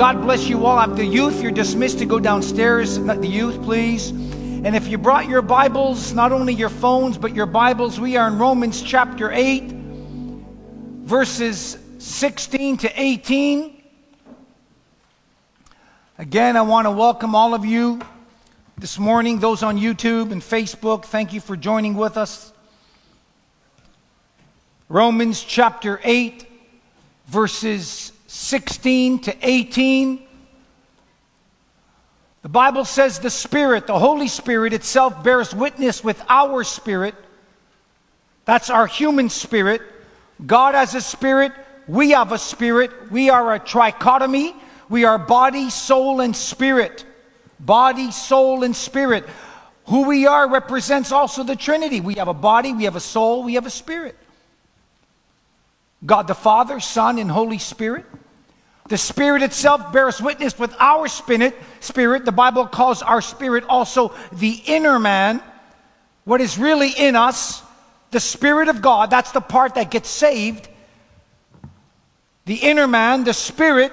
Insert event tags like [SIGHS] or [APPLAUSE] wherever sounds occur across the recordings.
God bless you all. The youth. You're dismissed to go downstairs. The youth, please. And if you brought your Bibles, not only your phones, but your Bibles, we are in Romans chapter 8, verses 16 to 18. Again, I want to welcome all of you this morning, those on YouTube and Facebook. Thank you for joining with us. Romans chapter 8, verses 16 to 18. The Bible says the Spirit, the Holy Spirit itself, bears witness with our spirit. That's our human spirit. God has a spirit. We have a spirit. We are a trichotomy. We are body, soul, and spirit. Body, soul, and spirit. Who we are represents also the Trinity. We have a body, we have a soul, we have a spirit. God the Father, Son, and Holy Spirit. The Spirit itself bears witness with our spirit. Spirit, the Bible calls our spirit also the inner man. What is really in us, the Spirit of God, that's the part that gets saved. The inner man, the Spirit,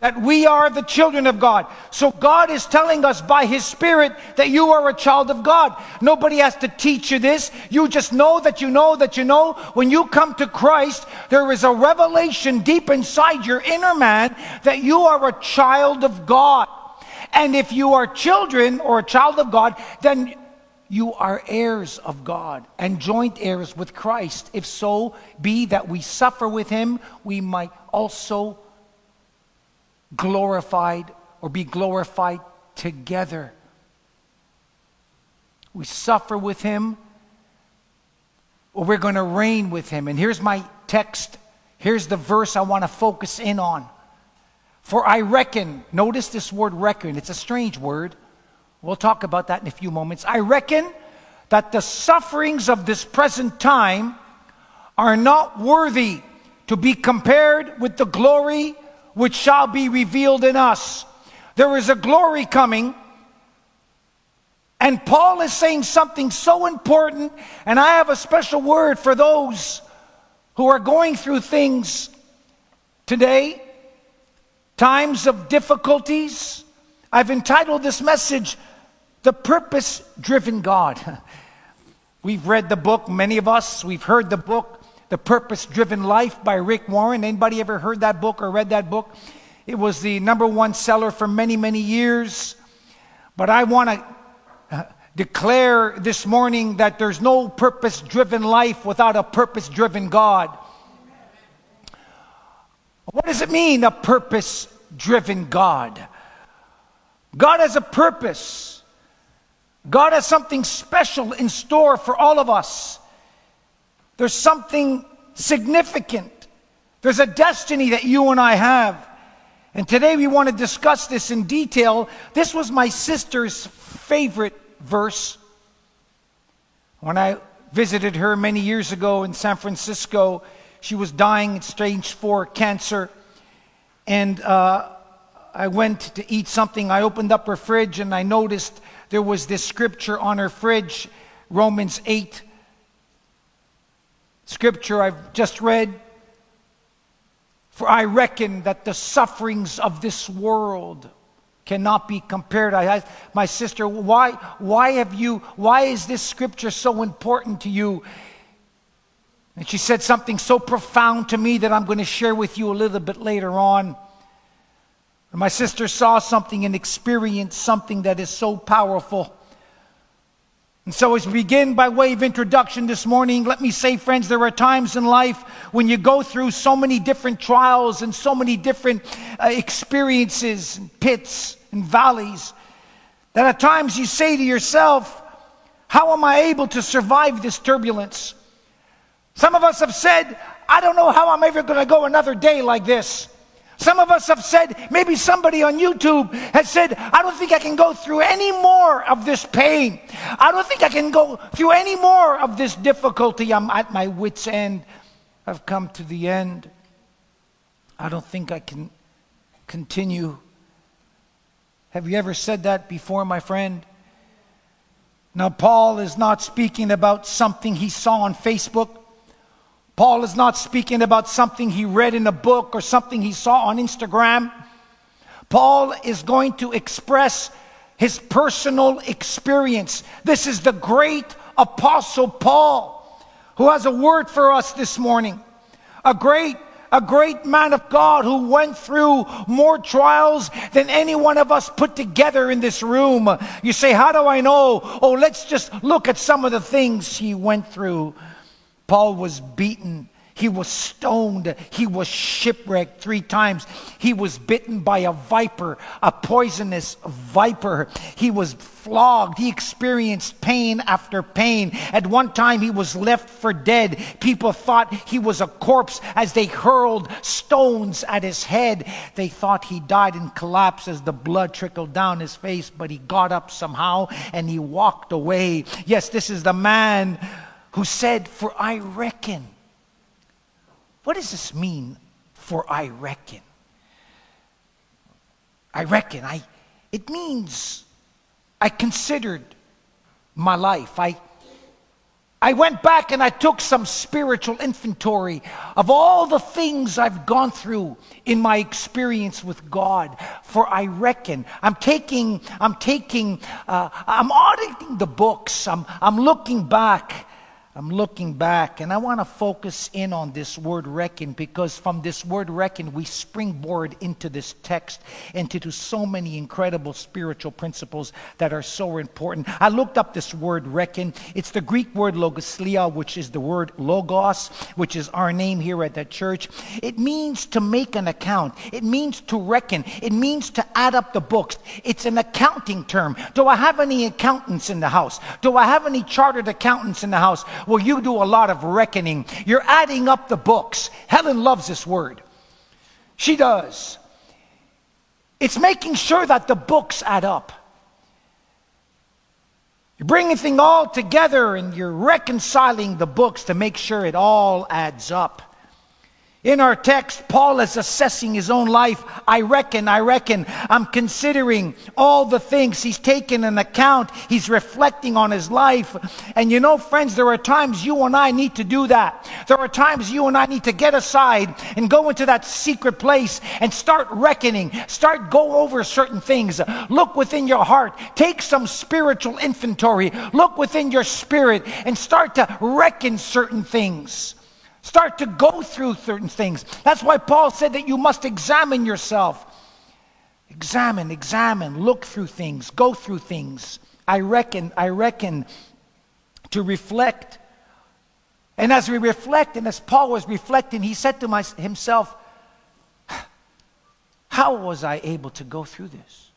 that we are the children of God. So God is telling us by His Spirit that you are a child of God. Nobody has to teach you this. You just know that you know that you know. When you come to Christ, there is a revelation deep inside your inner man that you are a child of God. And if you are children or a child of God, then you are heirs of God and joint heirs with Christ. If so be that we suffer with Him, we might also glorified or be glorified together. We suffer with him, or we're going to reign with him. And here's my text. Here's the verse I want to focus in on. For I reckon, notice this word reckon, it's a strange word. We'll talk about that in a few moments. I reckon that the sufferings of this present time are not worthy to be compared with the glory which shall be revealed in us. There is a glory coming. And Paul is saying something so important, and I have a special word for those who are going through things today, times of difficulties. I've entitled this message, The Purpose Driven God. [LAUGHS] We've read the book, many of us, we've heard the book. The Purpose Driven Life by Rick Warren. Anybody ever heard that book or read that book? It was the number one seller for many, many years. But I want to uh, declare this morning that there's no purpose driven life without a purpose driven God. What does it mean, a purpose driven God? God has a purpose. God has something special in store for all of us. There's something significant. There's a destiny that you and I have. And today we want to discuss this in detail. This was my sister's favorite verse. When I visited her many years ago in San Francisco, she was dying at stage four cancer. And uh, I went to eat something. I opened up her fridge and I noticed there was this scripture on her fridge, Romans 8 scripture I've just read. For I reckon that the sufferings of this world cannot be compared. I asked my sister, why, why have you, why is this scripture so important to you? And she said something so profound to me that I'm going to share with you a little bit later on. My sister saw something and experienced something that is so powerful. And so, as we begin by way of introduction this morning, let me say, friends, there are times in life when you go through so many different trials and so many different uh, experiences, and pits and valleys, that at times you say to yourself, How am I able to survive this turbulence? Some of us have said, I don't know how I'm ever going to go another day like this. Some of us have said, maybe somebody on YouTube has said, I don't think I can go through any more of this pain. I don't think I can go through any more of this difficulty. I'm at my wits' end. I've come to the end. I don't think I can continue. Have you ever said that before, my friend? Now, Paul is not speaking about something he saw on Facebook. Paul is not speaking about something he read in a book or something he saw on Instagram. Paul is going to express his personal experience. This is the great apostle Paul who has a word for us this morning. A great a great man of God who went through more trials than any one of us put together in this room. You say, How do I know? Oh, let's just look at some of the things he went through. Paul was beaten he was stoned. He was shipwrecked three times. He was bitten by a viper, a poisonous viper. He was flogged. He experienced pain after pain. At one time, he was left for dead. People thought he was a corpse as they hurled stones at his head. They thought he died and collapsed as the blood trickled down his face, but he got up somehow and he walked away. Yes, this is the man who said, For I reckon what does this mean for I reckon? I reckon. I, it means I considered my life. I, I went back and I took some spiritual inventory of all the things I've gone through in my experience with God. For I reckon I'm taking, I'm taking, uh, I'm auditing the books. I'm, I'm looking back I'm looking back and I want to focus in on this word reckon because from this word reckon we springboard into this text and to so many incredible spiritual principles that are so important. I looked up this word reckon. It's the Greek word logosleia, which is the word logos, which is our name here at the church. It means to make an account. It means to reckon. It means to add up the books. It's an accounting term. Do I have any accountants in the house? Do I have any chartered accountants in the house? Well, you do a lot of reckoning. You're adding up the books. Helen loves this word. She does. It's making sure that the books add up. You're bringing things all together and you're reconciling the books to make sure it all adds up. In our text, Paul is assessing his own life. I reckon, I reckon, I'm considering all the things he's taken an account. He's reflecting on his life. And you know, friends, there are times you and I need to do that. There are times you and I need to get aside and go into that secret place and start reckoning. Start go over certain things. Look within your heart. Take some spiritual inventory. Look within your spirit and start to reckon certain things. Start to go through certain things. That's why Paul said that you must examine yourself. Examine, examine, look through things, go through things. I reckon, I reckon to reflect. And as we reflect, and as Paul was reflecting, he said to my, himself, How was I able to go through this?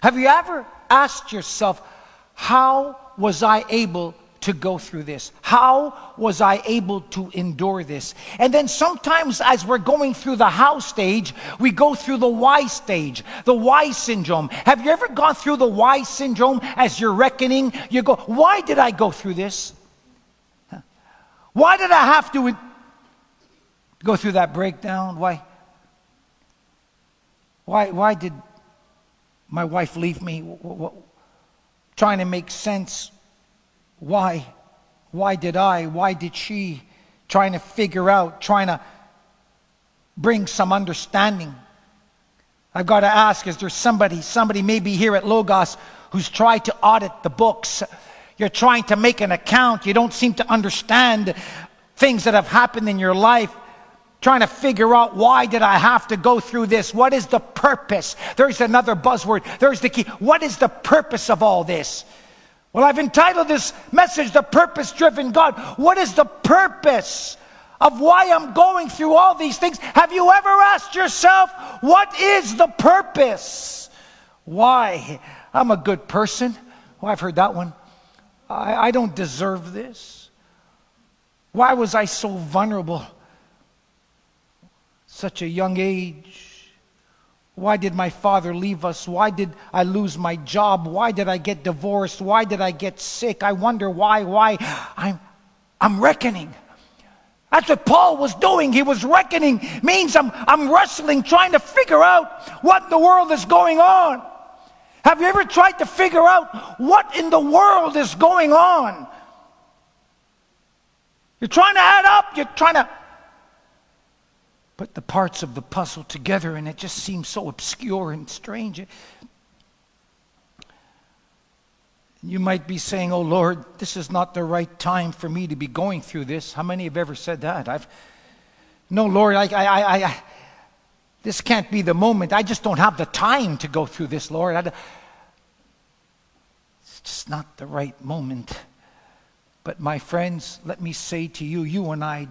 Have you ever asked yourself, How was I able to go through this? How was I able to endure this? And then sometimes, as we're going through the how stage, we go through the why stage, the why syndrome. Have you ever gone through the why syndrome as you're reckoning? You go, why did I go through this? Why did I have to go through that breakdown? Why? Why, why did my wife leave me? Trying to make sense why? Why did I? Why did she? Trying to figure out, trying to bring some understanding. I've got to ask is there somebody, somebody maybe here at Logos who's tried to audit the books? You're trying to make an account. You don't seem to understand things that have happened in your life. Trying to figure out why did I have to go through this? What is the purpose? There's another buzzword. There's the key. What is the purpose of all this? Well, I've entitled this message, The Purpose Driven God. What is the purpose of why I'm going through all these things? Have you ever asked yourself, what is the purpose? Why? I'm a good person. Oh, I've heard that one. I, I don't deserve this. Why was I so vulnerable? Such a young age. Why did my father leave us? Why did I lose my job? Why did I get divorced? Why did I get sick? I wonder why, why. I'm, I'm reckoning. That's what Paul was doing. He was reckoning. Means I'm, I'm wrestling, trying to figure out what in the world is going on. Have you ever tried to figure out what in the world is going on? You're trying to add up, you're trying to put the parts of the puzzle together and it just seems so obscure and strange. You might be saying, Oh Lord, this is not the right time for me to be going through this. How many have ever said that? I've, no, Lord, I, I, I, I this can't be the moment. I just don't have the time to go through this, Lord. I, it's just not the right moment. But my friends, let me say to you, you and I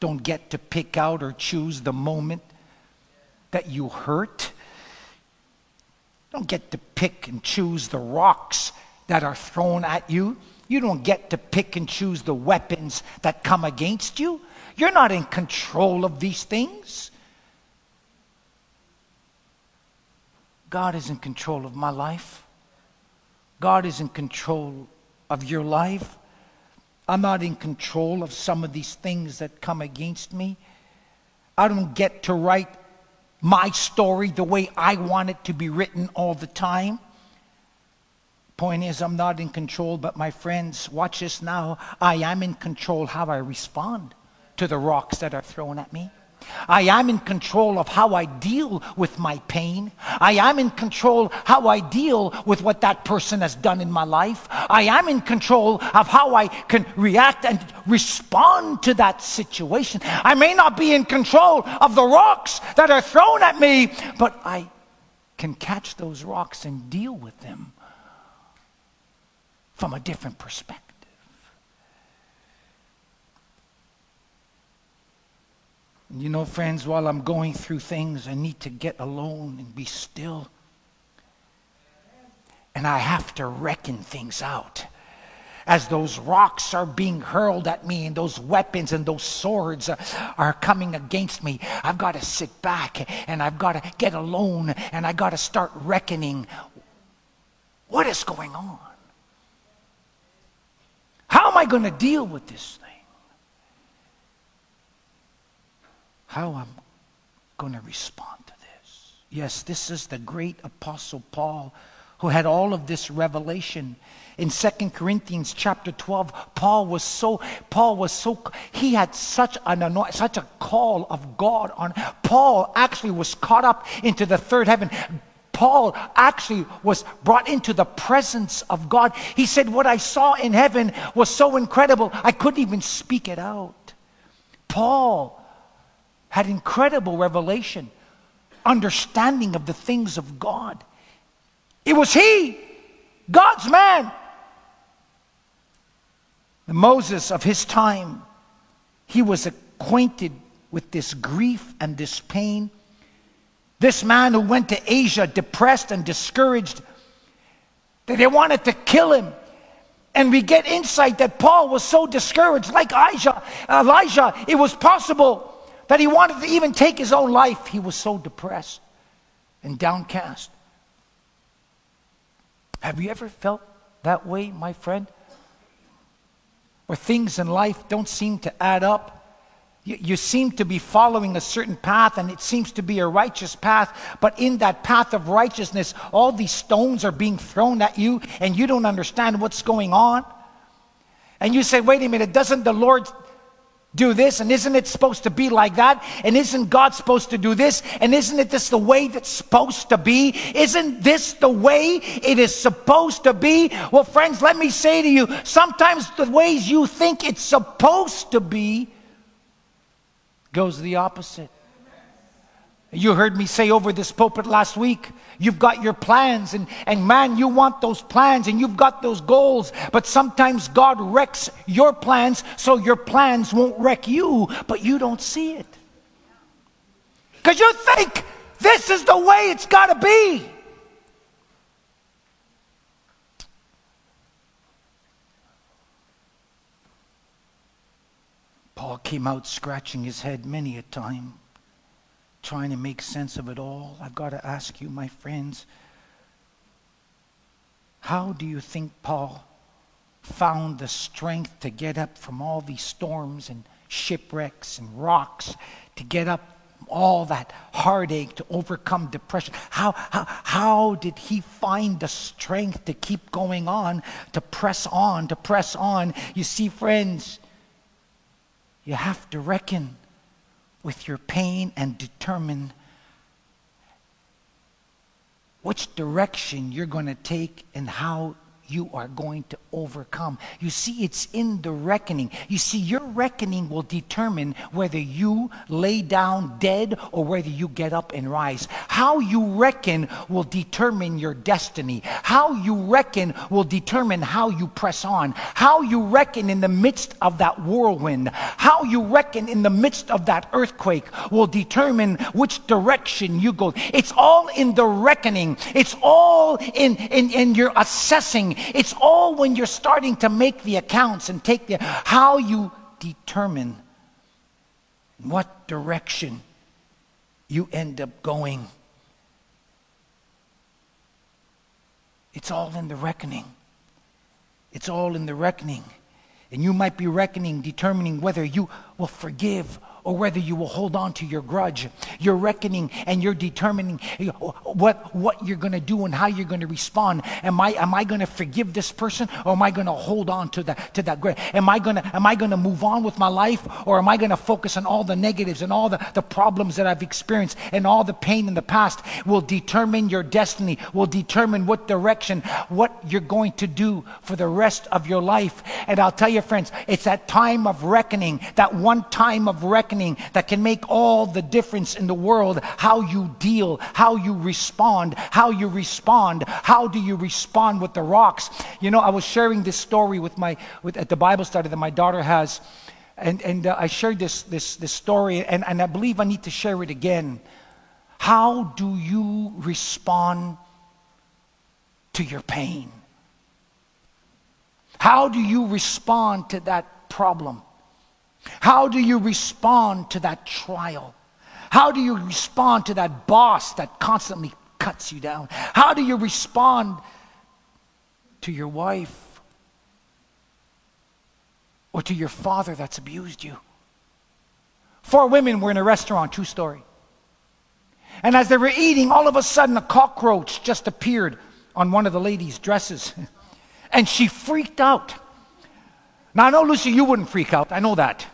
don't get to pick out or choose the moment that you hurt. Don't get to pick and choose the rocks that are thrown at you. You don't get to pick and choose the weapons that come against you. You're not in control of these things. God is in control of my life. God is in control of your life. I'm not in control of some of these things that come against me. I don't get to write my story the way I want it to be written all the time. Point is, I'm not in control, but my friends, watch this now. I am in control how I respond to the rocks that are thrown at me. I am in control of how I deal with my pain. I am in control how I deal with what that person has done in my life. I am in control of how I can react and respond to that situation. I may not be in control of the rocks that are thrown at me, but I can catch those rocks and deal with them from a different perspective. You know, friends, while I'm going through things, I need to get alone and be still. And I have to reckon things out. As those rocks are being hurled at me, and those weapons and those swords are coming against me, I've got to sit back and I've got to get alone and I've got to start reckoning what is going on? How am I going to deal with this thing? How I'm going to respond to this. Yes, this is the great apostle Paul who had all of this revelation. In Second Corinthians chapter 12, Paul was so Paul was so he had such an such a call of God on Paul actually was caught up into the third heaven. Paul actually was brought into the presence of God. He said, What I saw in heaven was so incredible, I couldn't even speak it out. Paul had incredible revelation, understanding of the things of God. It was he, God's man. The Moses of his time, he was acquainted with this grief and this pain. This man who went to Asia depressed and discouraged, that they wanted to kill him. And we get insight that Paul was so discouraged, like Elijah, Elijah, it was possible that he wanted to even take his own life. He was so depressed and downcast. Have you ever felt that way, my friend? Where things in life don't seem to add up. You, you, seem to be following a certain path, and it seems to be a righteous path, but in that path of righteousness, all these stones are being thrown at you, and you don't understand what's going on. And you say, wait a minute, doesn't the Lord do this and isn't it supposed to be like that? And isn't god supposed to do this? And isn't it this the way that's supposed to be? Isn't this the way it is supposed to be? Well friends let me say to you sometimes the ways you think it's supposed to be goes the opposite you heard me say over this pulpit last week, you've got your plans, and, and man, you want those plans, and you've got those goals, but sometimes God wrecks your plans so your plans won't wreck you, but you don't see it. Because you think this is the way it's got to be. Paul came out scratching his head many a time trying to make sense of it all, I've got to ask you, my friends, how do you think Paul found the strength to get up from all these storms and shipwrecks and rocks, to get up all that heartache, to overcome depression? How, how, how did he find the strength to keep going on, to press on, to press on? You see, friends, you have to reckon with your pain and determine which direction you're going to take and how you are going to overcome. You see, it's in the reckoning. You see, your reckoning will determine whether you lay down dead or whether you get up and rise. How you reckon will determine your destiny. How you reckon will determine how you press on. How you reckon in the midst of that whirlwind. How you reckon in the midst of that earthquake will determine which direction you go. It's all in the reckoning. It's all in, in, in your assessing it's all when you're starting to make the accounts and take the how you determine what direction you end up going. It's all in the reckoning. It's all in the reckoning. And you might be reckoning, determining whether you will forgive or whether you will hold on to your grudge. You're reckoning and you're determining what, what you're going to do and how you're going to respond. Am I, am I going to forgive this person or am I going to hold on to that, to that grudge? Am I going to, am I going to move on with my life or am I going to focus on all the negatives and all the, the problems that I've experienced and all the pain in the past will determine your destiny, will determine what direction, what you're going to do for the rest of your life. And I'll tell you, friends, it's that time of reckoning, that one time of reckoning that can make all the difference in the world. How you deal, how you respond, how you respond. How do you respond with the rocks? You know, I was sharing this story with my with at the Bible study that my daughter has, and and uh, I shared this this this story, and and I believe I need to share it again. How do you respond to your pain? How do you respond to that problem? How do you respond to that trial? How do you respond to that boss that constantly cuts you down? How do you respond to your wife or to your father that's abused you? Four women were in a restaurant, true story. And as they were eating, all of a sudden a cockroach just appeared on one of the ladies' dresses. [LAUGHS] and she freaked out. Now, I know, Lucy, you wouldn't freak out. I know that.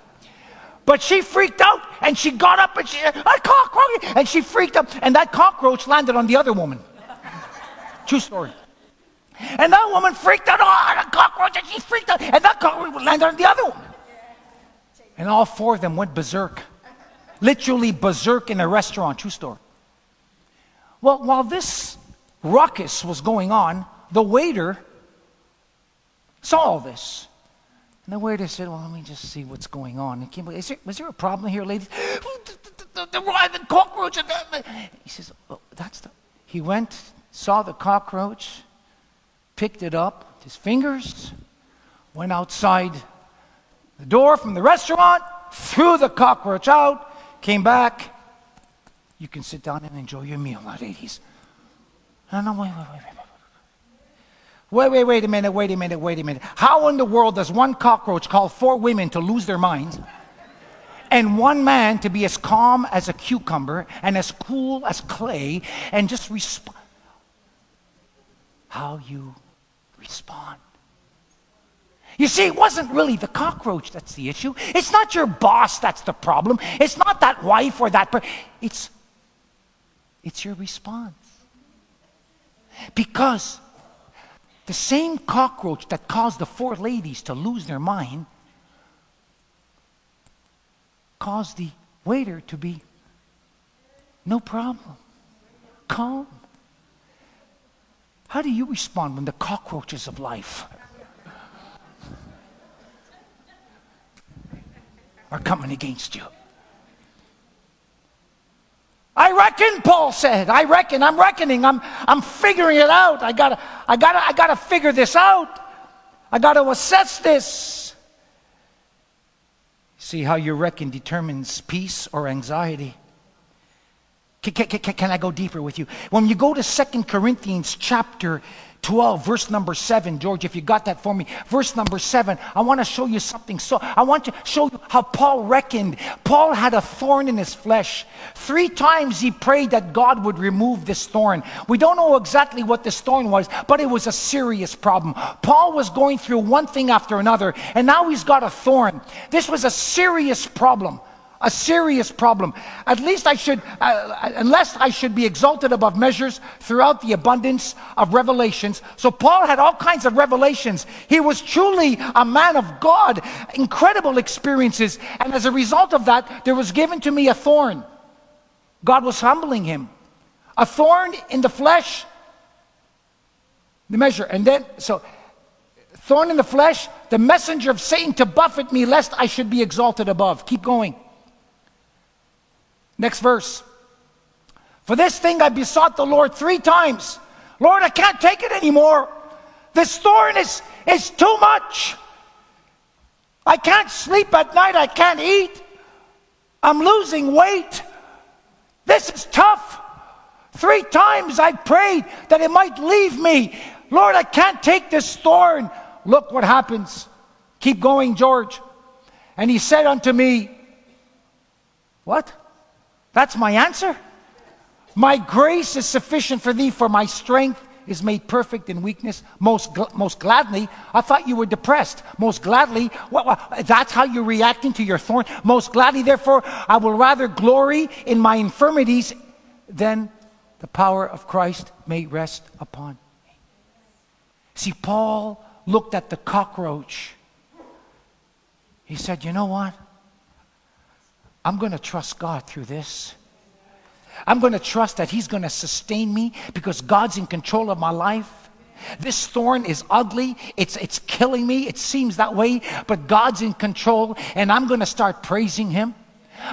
But she freaked out and she got up and she a cockroach! And she freaked out. And that cockroach landed on the other woman. True story. And that woman freaked out. Oh, the cockroach! And she freaked out. And that cockroach landed on the other woman. And all four of them went berserk. Literally berserk in a restaurant. True story. Well, while this ruckus was going on, the waiter saw all this. And the waiter said, Well, let me just see what's going on. Came, is there, was there a problem here, ladies? the, the, cockroach. He says, oh, That's the. He went, saw the cockroach, picked it up with his fingers, went outside the door from the restaurant, threw the cockroach out, came back. You can sit down and enjoy your meal now, ladies. No, no, wait, wait, wait, wait. Wait, wait, a minute, wait a minute, wait a minute. How in the world does one cockroach call four women to lose their minds and one man to be as calm as a cucumber and as cool as clay and just respond? How you respond. You see, it wasn't really the cockroach that's the issue. It's not your boss that's the problem. It's not that wife or that person. It's, it's your response. Because the same cockroach that caused the four ladies to lose their mind caused the waiter to be no problem, calm. How do you respond when the cockroaches of life are coming against you? I reckon, Paul said. I reckon. I'm reckoning. I'm, I'm figuring it out. I gotta, I gotta, I gotta figure this out. I gotta assess this. See how your reckon determines peace or anxiety. Can, can, can, can I go deeper with you? When you go to Second Corinthians chapter 12, verse number 7. George, if you got that for me. Verse number 7. I want to show you something. So I want to show you how Paul reckoned. Paul had a thorn in his flesh. Three times he prayed that God would remove this thorn. We don't know exactly what this thorn was, but it was a serious problem. Paul was going through one thing after another, and now he's got a thorn. This was a serious problem a serious problem. At least I should, uh, unless I should be exalted above measures throughout the abundance of revelations. So Paul had all kinds of revelations. He was truly a man of God, incredible experiences. And as a result of that, there was given to me a thorn. God was humbling him. A thorn in the flesh, the measure. And then, so, thorn in the flesh, the messenger of Satan to buffet me lest I should be exalted above. Keep going. Next verse. For this thing I besought the Lord three times. Lord, I can't take it anymore. This thorn is, is too much. I can't sleep at night. I can't eat. I'm losing weight. This is tough. Three times I prayed that it might leave me. Lord, I can't take this thorn. Look what happens. Keep going, George. And he said unto me, What? That's my answer. My grace is sufficient for thee, for my strength is made perfect in weakness. Most, gl- most gladly, I thought you were depressed. Most gladly, well, well, that's how you're reacting to your thorn. Most gladly, therefore, I will rather glory in my infirmities than the power of Christ may rest upon me. See, Paul looked at the cockroach. He said, You know what? I'm going to trust God through this. I'm going to trust that He's going to sustain me because God's in control of my life. This thorn is ugly. It's, it's killing me. It seems that way, but God's in control, and I'm going to start praising Him.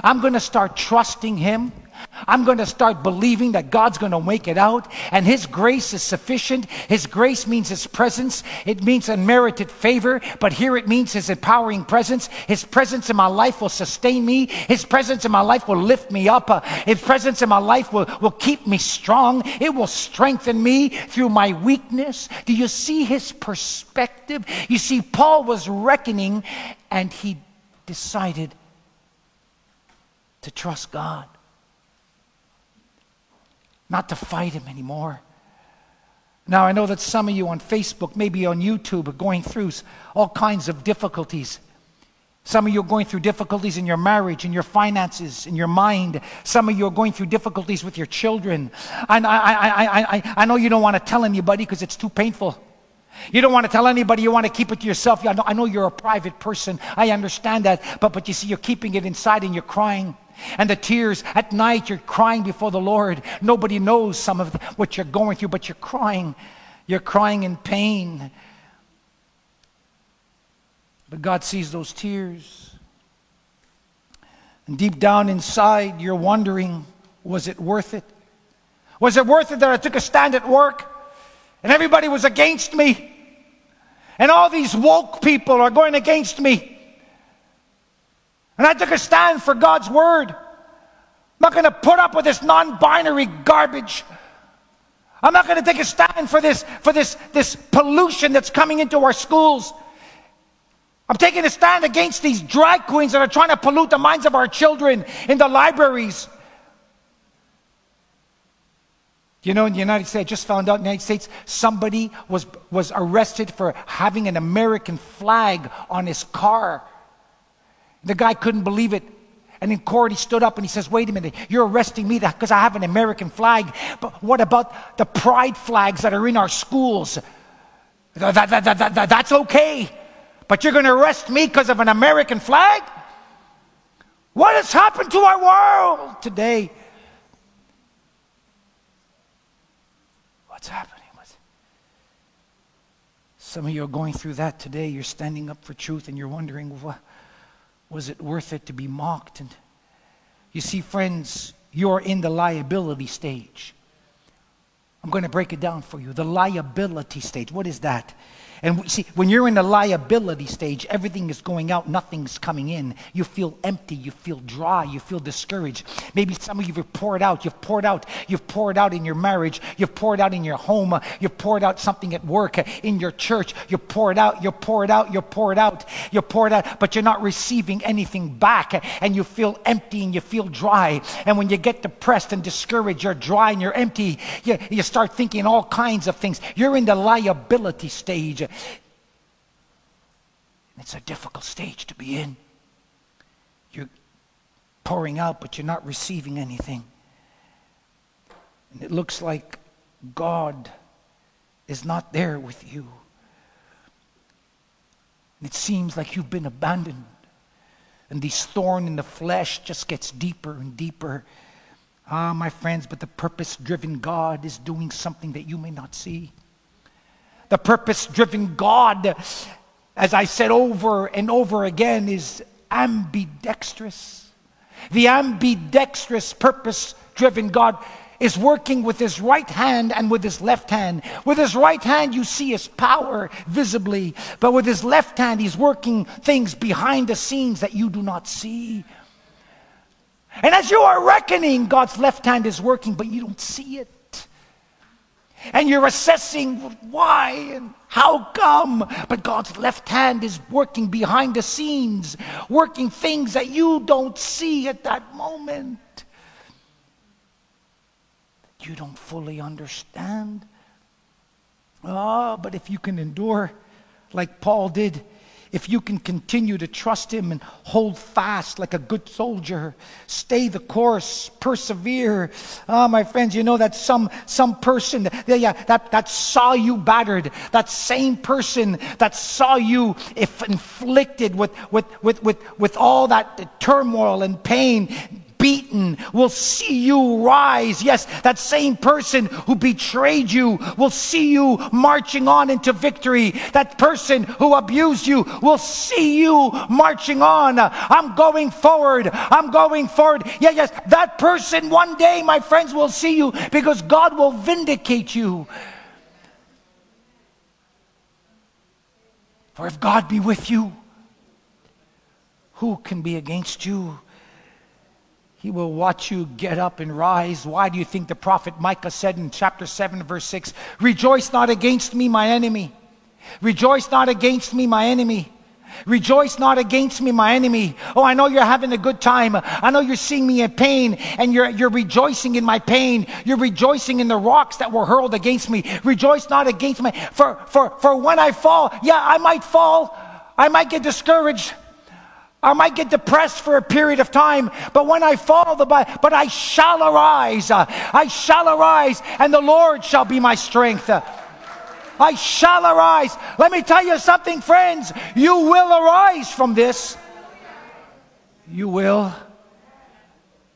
I'm going to start trusting Him. I'm going to start believing that God's going to make it out and His grace is sufficient. His grace means His presence. It means unmerited favor, but here it means His empowering presence. His presence in my life will sustain me. His presence in my life will lift me up. Uh, His presence in my life will, will keep me strong. It will strengthen me through my weakness. Do you see His perspective? You see, Paul was reckoning and he decided to trust God not to fight him anymore. Now, I know that some of you on Facebook, maybe on YouTube, are going through all kinds of difficulties. Some of you are going through difficulties in your marriage, in your finances, in your mind. Some of you are going through difficulties with your children. And I, I, I, I, I know you don't want to tell anybody because it's too painful. You don't want to tell anybody, you want to keep it to yourself. I know, I know you're a private person. I understand that. But, but you see, you're keeping it inside and you're crying. And the tears at night, you're crying before the Lord. Nobody knows some of what you're going through, but you're crying. You're crying in pain. But God sees those tears. And deep down inside, you're wondering was it worth it? Was it worth it that I took a stand at work and everybody was against me? And all these woke people are going against me. And I took a stand for God's word. I'm not going to put up with this non binary garbage. I'm not going to take a stand for this, for this, this pollution that's coming into our schools. I'm taking a stand against these drag queens that are trying to pollute the minds of our children in the libraries. You know, in the United States, I just found out in the United States, somebody was, was arrested for having an American flag on his car. The guy couldn't believe it. And in court, he stood up and he says, Wait a minute, you're arresting me because I have an American flag. But what about the pride flags that are in our schools? That, that, that, that's okay. But you're going to arrest me because of an American flag? What has happened to our world today? What's happening? Some of you are going through that today. You're standing up for truth and you're wondering, what? Was it worth it to be mocked? And you see, friends, you're in the liability stage. I'm going to break it down for you. The liability stage. What is that? And see, when you're in the liability stage, everything is going out, nothing's coming in. You feel empty, you feel dry, you feel discouraged. Maybe some of you have poured out, you've poured out, you've poured out in your marriage, you've poured out in your home, you've poured out something at work, in your church, you poured out, you poured out, you poured out, you poured out, but you're not receiving anything back, and you feel empty and you feel dry. And when you get depressed and discouraged, you're dry and you're empty, you, you start thinking all kinds of things. You're in the liability stage. It's a difficult stage to be in. You're, pouring out, but you're not receiving anything. And it looks like God is not there with you. And it seems like you've been abandoned. And this thorn in the flesh just gets deeper and deeper. Ah, my friends, but the purpose driven God is doing something that you may not see. The purpose driven God, as I said over and over again, is ambidextrous. The ambidextrous, purpose driven God is working with his right hand and with his left hand. With his right hand, you see his power visibly, but with his left hand, he's working things behind the scenes that you do not see. And as you are reckoning, God's left hand is working, but you don't see it. And you're assessing why and how come. But God's left hand is working behind the scenes, working things that you don't see at that moment. You don't fully understand. Ah, oh, but if you can endure like Paul did, if you can continue to trust Him and hold fast like a good soldier, stay the course, persevere. Ah, oh, my friends, you know that some, some person yeah, that, that saw you battered, that same person that saw you if inflicted with, with, with, with, with all that turmoil and pain, beaten will see you rise. Yes, that same person who betrayed you will see you marching on into victory. That person who abused you will see you marching on. I'm going forward. I'm going forward. Yeah, yes, that person one day, my friends, will see you because God will vindicate you. For if God be with you, who can be against you? He will watch you get up and rise. Why do you think the prophet Micah said in chapter 7, verse 6 Rejoice not against me, my enemy. Rejoice not against me, my enemy. Rejoice not against me, my enemy. Oh, I know you're having a good time. I know you're seeing me in pain and you're, you're rejoicing in my pain. You're rejoicing in the rocks that were hurled against me. Rejoice not against me. For, for, for when I fall, yeah, I might fall. I might get discouraged. I might get depressed for a period of time, but when I fall, the but I shall arise. Uh, I shall arise, and the Lord shall be my strength. I shall arise. Let me tell you something, friends. You will arise from this. You will.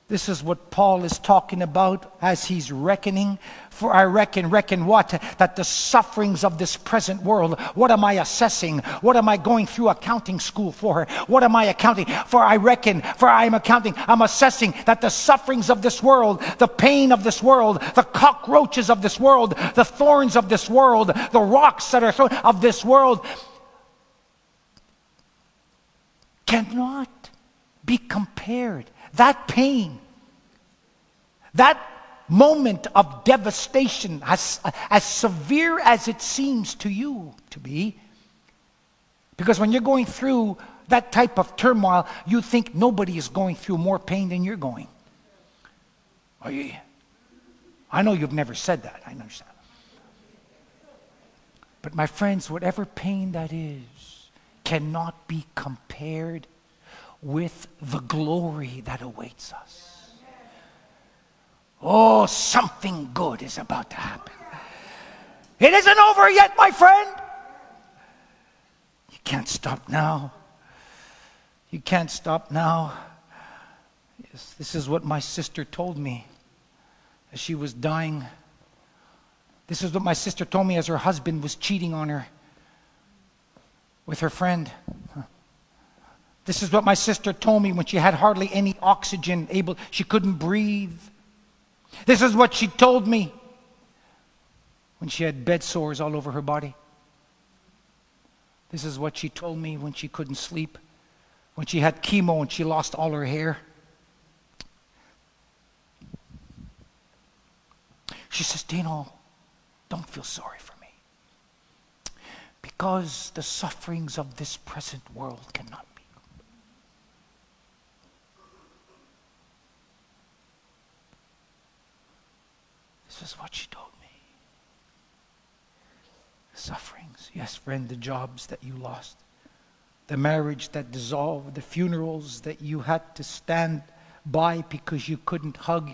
This is what Paul is talking about as he's reckoning. For I reckon, reckon what? That the sufferings of this present world, what am I assessing? What am I going through accounting school for? What am I accounting? For I reckon, for I am accounting, I'm assessing that the sufferings of this world, the pain of this world, the cockroaches of this world, the thorns of this world, the rocks that are thrown of this world cannot be compared that pain, that moment of devastation, as, as severe as it seems to you to be, because when you're going through that type of turmoil, you think nobody is going through more pain than you're going. Are you? I know you've never said that. I understand. But my friends, whatever pain that is cannot be compared with the glory that awaits us. Oh, something good is about to happen. It isn't over yet, my friend. You can't stop now. You can't stop now. Yes, this is what my sister told me as she was dying. This is what my sister told me as her husband was cheating on her with her friend. This is what my sister told me when she had hardly any oxygen, able she couldn't breathe. This is what she told me when she had bed sores all over her body. This is what she told me when she couldn't sleep, when she had chemo and she lost all her hair. She says, Dino, don't feel sorry for me. Because the sufferings of this present world cannot This is what she told me. Sufferings. Yes, friend, the jobs that you lost, the marriage that dissolved, the funerals that you had to stand by because you couldn't hug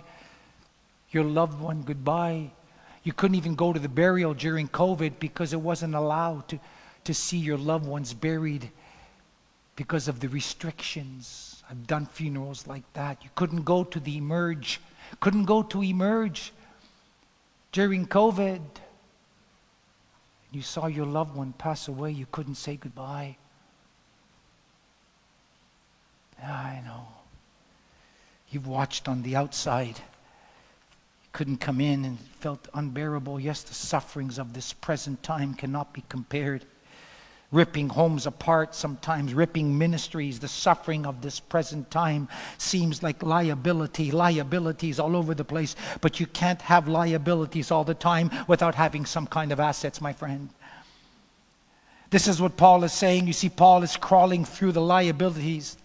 your loved one goodbye. You couldn't even go to the burial during COVID because it wasn't allowed to, to see your loved ones buried because of the restrictions. I've done funerals like that. You couldn't go to the emerge, couldn't go to emerge during COVID. You saw your loved one pass away, you couldn't say goodbye. I know. You've watched on the outside. You couldn't come in and felt unbearable. Yes, the sufferings of this present time cannot be compared ripping homes apart, sometimes ripping ministries. The suffering of this present time seems like liability, liabilities all over the place, but you can't have liabilities all the time without having some kind of assets, my friend. This is what Paul is saying. You see, Paul is crawling through the liabilities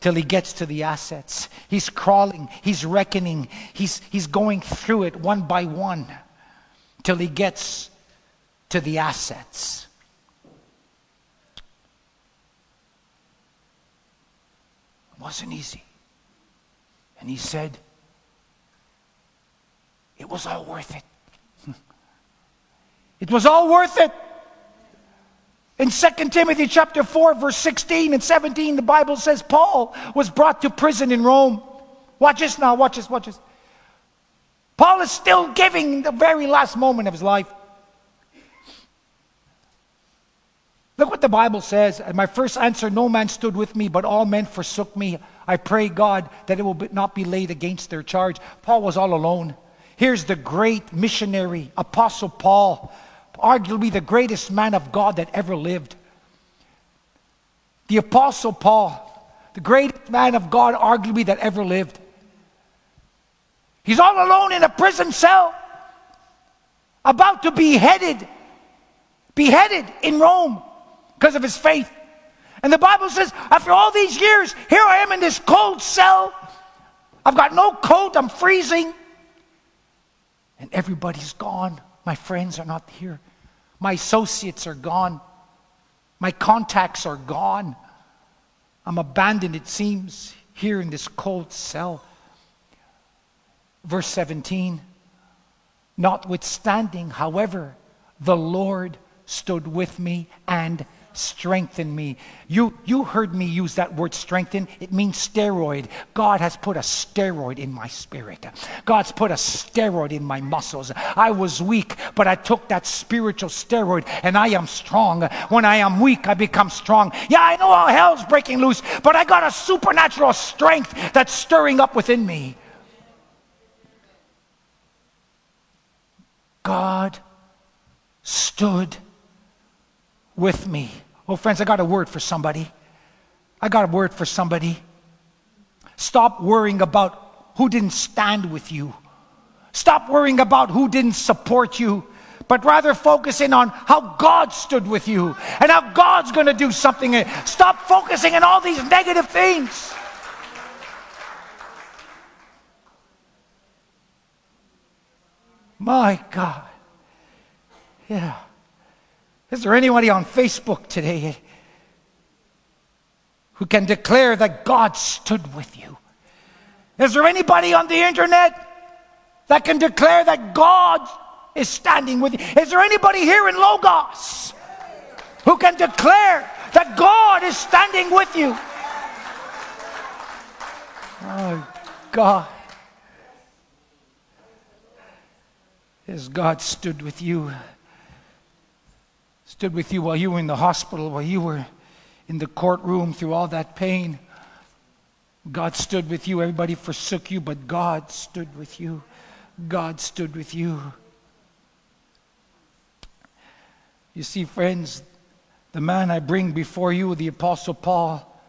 till he gets to the assets. He's crawling, he's reckoning, he's, he's going through it one by one till he gets to the assets. It wasn't easy. And he said, It was all worth it. [LAUGHS] it was all worth it. In 2 Timothy chapter 4, verse 16 and 17, the Bible says Paul was brought to prison in Rome. Watch this now, watch this, watch this. Paul is still giving the very last moment of his life. Look what the Bible says. At my first answer, no man stood with me, but all men forsook me. I pray God that it will not be laid against their charge. Paul was all alone. Here's the great missionary, Apostle Paul, arguably the greatest man of God that ever lived. The Apostle Paul, the greatest man of God, arguably, that ever lived. He's all alone in a prison cell, about to be beheaded, beheaded in Rome because of his faith. And the Bible says, after all these years, here I am in this cold cell. I've got no coat, I'm freezing. And everybody's gone. My friends are not here. My associates are gone. My contacts are gone. I'm abandoned, it seems, here in this cold cell. Verse 17 Notwithstanding, however, the Lord stood with me and strengthen me. You, you heard me use that word strengthen. It means steroid. God has put a steroid in my spirit. God's put a steroid in my muscles. I was weak, but I took that spiritual steroid and I am strong. When I am weak, I become strong. Yeah, I know all hell's breaking loose, but I got a supernatural strength that's stirring up within me. God stood with me. Oh, friends, I got a word for somebody. I got a word for somebody. Stop worrying about who didn't stand with you. Stop worrying about who didn't support you, but rather focus in on how God stood with you and how God's going to do something. Stop focusing on all these negative things. My God. Yeah. Is there anybody on Facebook today who can declare that God stood with you? Is there anybody on the internet that can declare that God is standing with you? Is there anybody here in Logos who can declare that God is standing with you? Oh, God. Has God stood with you? Stood with you while you were in the hospital, while you were in the courtroom through all that pain. God stood with you. Everybody forsook you, but God stood with you. God stood with you. You see, friends, the man I bring before you, the Apostle Paul,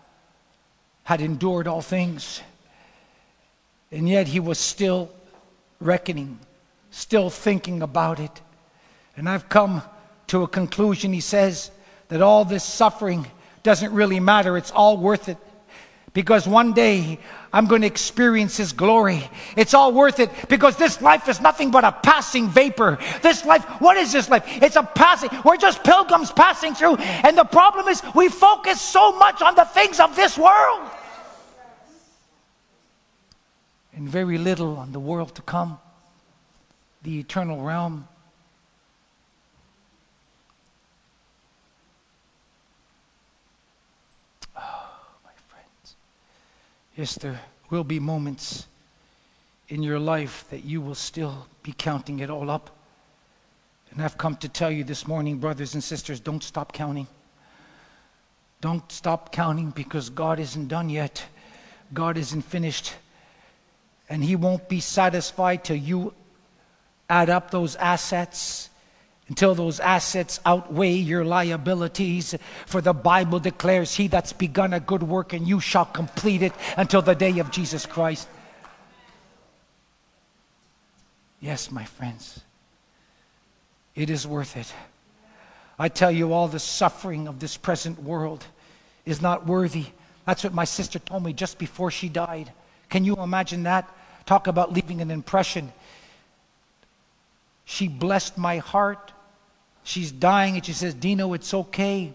had endured all things, and yet he was still reckoning, still thinking about it. And I've come to a conclusion. He says that all this suffering doesn't really matter, it's all worth it. Because one day I'm going to experience His glory. It's all worth it because this life is nothing but a passing vapor. This life, what is this life? It's a passing. We're just pilgrims passing through. And the problem is we focus so much on the things of this world. and very little on the world to come, the eternal realm. Oh, my friends. Yes, there will be moments in your life that you will still be counting it all up. And I've come to tell you this morning, brothers and sisters, don't stop counting. Don't stop counting because God isn't done yet. God isn't finished. And He won't be satisfied till you add up those assets, until those assets outweigh your liabilities. For the Bible declares, He that's begun a good work, and you shall complete it until the day of Jesus Christ. Yes, my friends, it is worth it. I tell you, all the suffering of this present world is not worthy. That's what my sister told me just before she died. Can you imagine that? Talk about leaving an impression. She blessed my heart. She's dying, and she says, Dino, it's okay.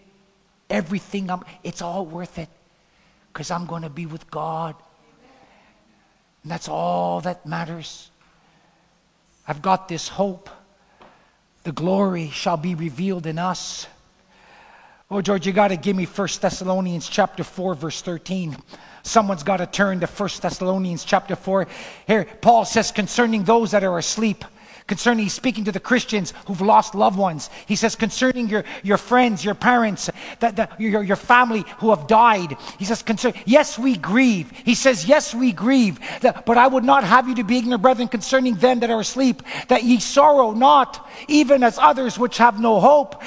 Everything, I'm, it's all worth it because I'm going to be with God. And that's all that matters. I've got this hope. The glory shall be revealed in us. Oh, George, you got to give me 1 Thessalonians chapter 4, verse 13. Someone's got to turn to 1 Thessalonians chapter 4. Here, Paul says, concerning those that are asleep, concerning, he's speaking to the Christians who've lost loved ones. He says, concerning your, your friends, your parents, that, that, your, your family who have died. He says, concern, yes, we grieve. He says, yes, we grieve. But I would not have you to be ignorant, brethren, concerning them that are asleep, that ye sorrow not, even as others which have no hope.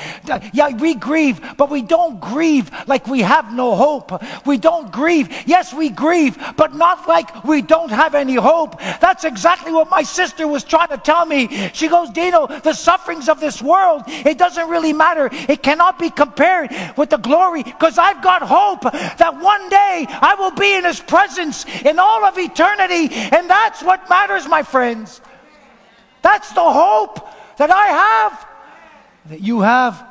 Yeah, we grieve, but we don't grieve like we have no hope. We don't grieve. Yes, we grieve, but not like we don't have any hope. That's exactly what my sister was trying to tell me she goes, Dino, the sufferings of this world, it doesn't really matter. It cannot be compared with the glory because I've got hope that one day I will be in His presence in all of eternity. And that's what matters, my friends. That's the hope that I have, that you have,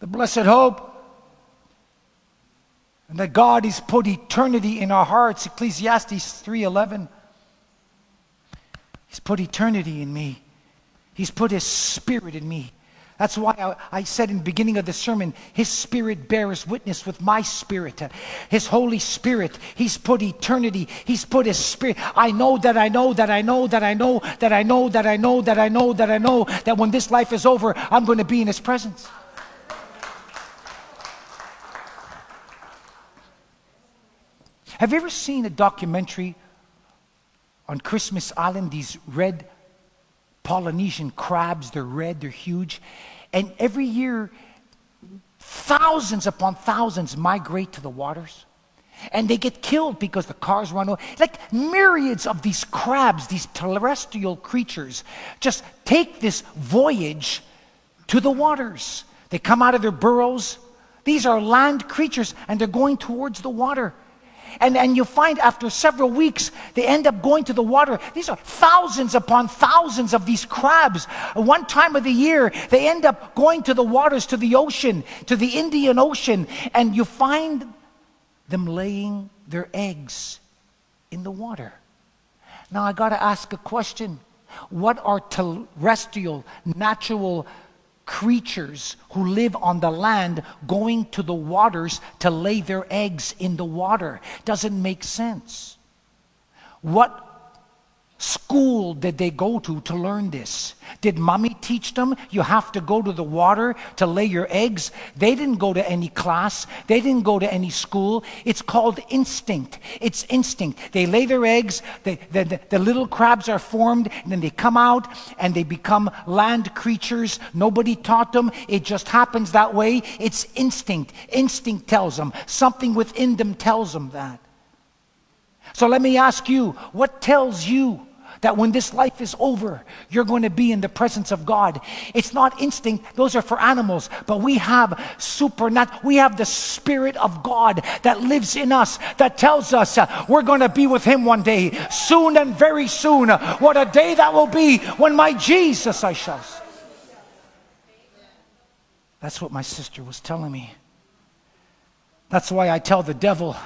the blessed hope. And that God has put eternity in our hearts. Ecclesiastes 3:11. Put eternity in me. He's put His Spirit in me. That's why I, I, said in the beginning of the sermon, His Spirit bears witness with my spirit. His Holy Spirit, He's put eternity. He's put His Spirit. I know that I know that I know that I know that I know that I know that I know that I know that when this life is over, I'm going to be in His presence. Have you ever seen a documentary on Christmas Island, these red Polynesian crabs, they're red, they're huge. And every year, thousands upon thousands migrate to the waters. And they get killed because the cars run over. Like myriads of these crabs, these terrestrial creatures, just take this voyage to the waters. They come out of their burrows. These are land creatures, and they're going towards the water. And, and you find after several weeks, they end up going to the water. These are thousands upon thousands of these crabs. One time of the year, they end up going to the waters, to the ocean, to the Indian Ocean, and you find them laying their eggs in the water. Now, I got to ask a question. What are terrestrial, natural creatures who live on the land going to the waters to lay their eggs in the water. Doesn't make sense. What school did they go to to learn this? Did mommy teach them you have to go to the water to lay your eggs? They didn't go to any class, they didn't go to any school. It's called instinct. It's instinct. They lay their eggs, the, the, the little crabs are formed, and then they come out and they become land creatures. Nobody taught them, it just happens that way. It's instinct. Instinct tells them, something within them tells them that. So let me ask you, what tells you that when this life is over, you're going to be in the presence of God. It's not instinct, those are for animals, but we have supernatural, we have the Spirit of God that lives in us that tells us uh, we're going to be with Him one day, soon and very soon. What a day that will be when my Jesus I shall. That's what my sister was telling me. That's why I tell the devil,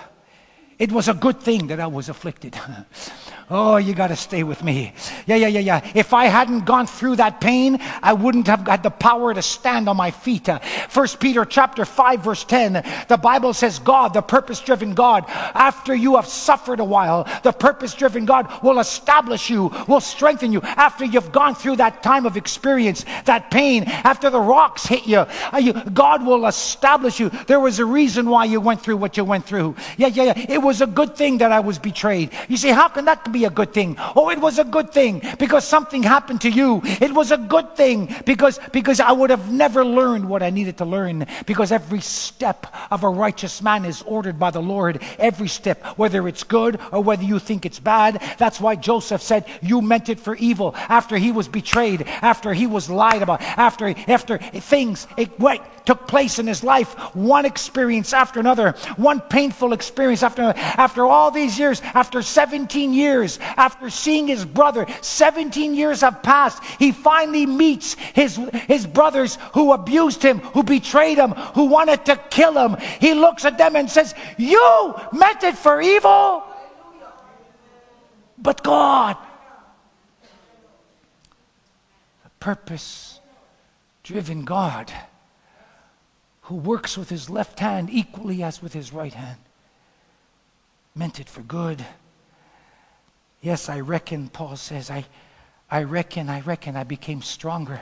It was a good thing that I was afflicted. [LAUGHS] Oh, you got to stay with me. Yeah, yeah, yeah, yeah. If I hadn't gone through that pain, I wouldn't have had the power to stand on my feet. First Peter chapter 5 verse 10, the Bible says God, the purpose-driven God, after you have suffered a while, the purpose-driven God will establish you, will strengthen you after you've gone through that time of experience, that pain, after the rocks hit you. Uh, God will establish you. There was a reason why you went through what you went through. Yeah, yeah, yeah. It was a good thing that I was betrayed. You see, how can that be be a good thing. Oh, it was a good thing because something happened to you. It was a good thing because, because I would have never learned what I needed to learn because every step of a righteous man is ordered by the Lord. Every step, whether it's good or whether you think it's bad. That's why Joseph said, You meant it for evil after he was betrayed, after he was lied about, after, after things it, wait, took place in his life, one experience after another, one painful experience after another. After all these years, after 17 years, years after seeing his brother, 17 years have passed, he finally meets his, his brothers who abused him, who betrayed him, who wanted to kill him. He looks at them and says, You meant it for evil, but God, the purpose driven God who works with his left hand equally as with his right hand, meant it for good. Yes, I reckon, Paul says, I, I reckon, I reckon I became stronger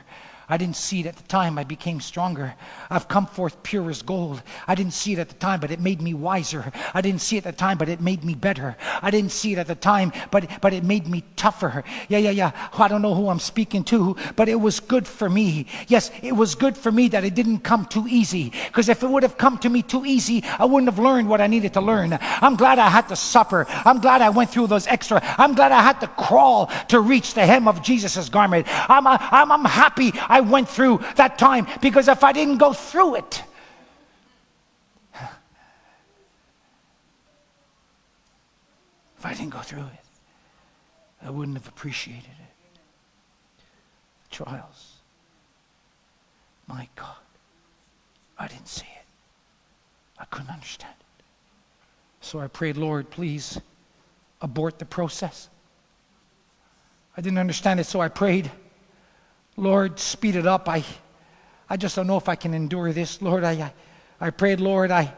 I didn't see it at the time. I became stronger. I've come forth pure as gold. I didn't see it at the time, but it made me wiser. I didn't see it at the time, but it made me better. I didn't see it at the time, but, but it made me tougher. Yeah, yeah, yeah. I don't know who I'm speaking to, but it was good for me. Yes, it was good for me that it didn't come too easy. Because if it would have come to me too easy, I wouldn't have learned what I needed to learn. I'm glad I had to suffer. I'm glad I went through those extra. I'm glad I had to crawl to reach the hem of Jesus' garment. I'm, I'm, I'm happy. I went through that time because if I didn't go through it, if I didn't go through it, I wouldn't have appreciated it. Trials. My God, I didn't see it. I couldn't understand it. So I prayed, Lord, please abort the process. I didn't understand it, so I prayed. Lord, speed it up. I, I just don't know if I can endure this. Lord, I, I, I prayed, Lord, I,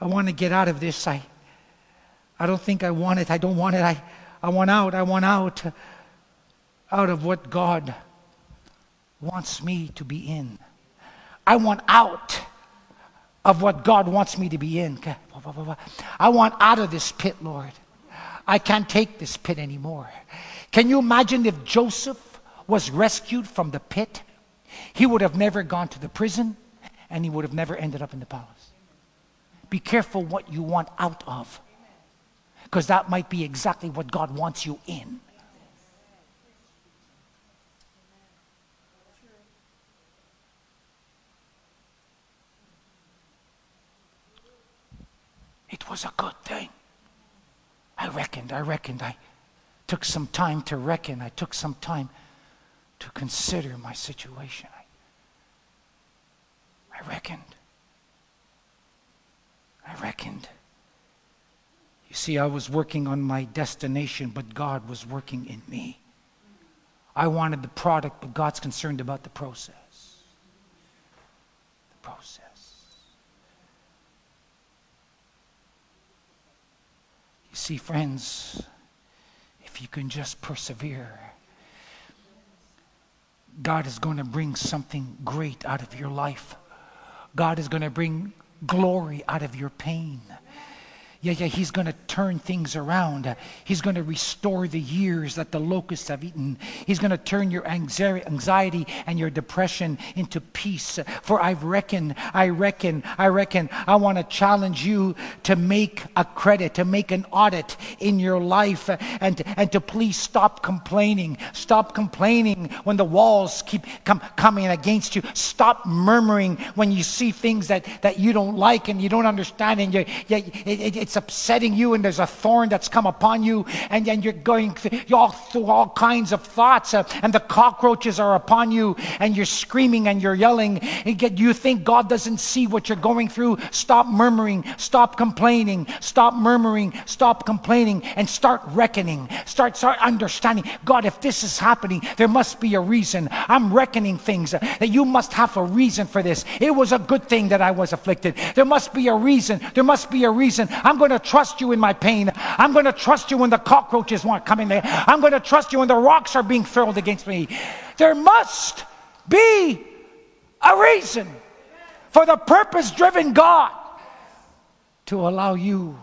I want to get out of this. I, I don't think I want it. I don't want it. I, I want out. I want out, out of what God wants me to be in. I want out of what God wants me to be in. I want out of this pit, Lord. I can't take this pit anymore. Can you imagine if Joseph was rescued from the pit, he would have never gone to the prison and he would have never ended up in the palace. Be careful what you want out of, because that might be exactly what God wants you in. It was a good thing. I reckoned, I reckoned, I took some time to reckon, I took some time to consider my situation. I, I reckoned. I reckoned. You see, I was working on my destination, but God was working in me. I wanted the product, but God's concerned about the process. The process. You see, friends, if you can just persevere, God is going to bring something great out of your life. God is going to bring glory out of your pain. Yeah, yeah, he's going to turn things around. He's going to restore the years that the locusts have eaten. He's going to turn your anxiety and your depression into peace. For I reckon, I reckon, I reckon, I want to challenge you to make a credit, to make an audit in your life, and, and to please stop complaining. Stop complaining when the walls keep com- coming against you. Stop murmuring when you see things that, that you don't like and you don't understand. And you, you, it, it, it's it's upsetting you and there's a thorn that's come upon you and, and you're going through all, through all kinds of thoughts uh, and the cockroaches are upon you and you're screaming and you're yelling and get, you think God doesn't see what you're going through, stop murmuring, stop complaining, stop murmuring, stop complaining and start reckoning. Start, start understanding. God, if this is happening, there must be a reason. I'm reckoning things uh, that you must have a reason for this. It was a good thing that I was afflicted. There must be a reason. There must be a reason. I'm going to trust you in my pain. I'm going to trust you when the cockroaches want coming there. I'm going to trust you when the rocks are being thrown against me. There must be a reason for the purpose driven God to allow you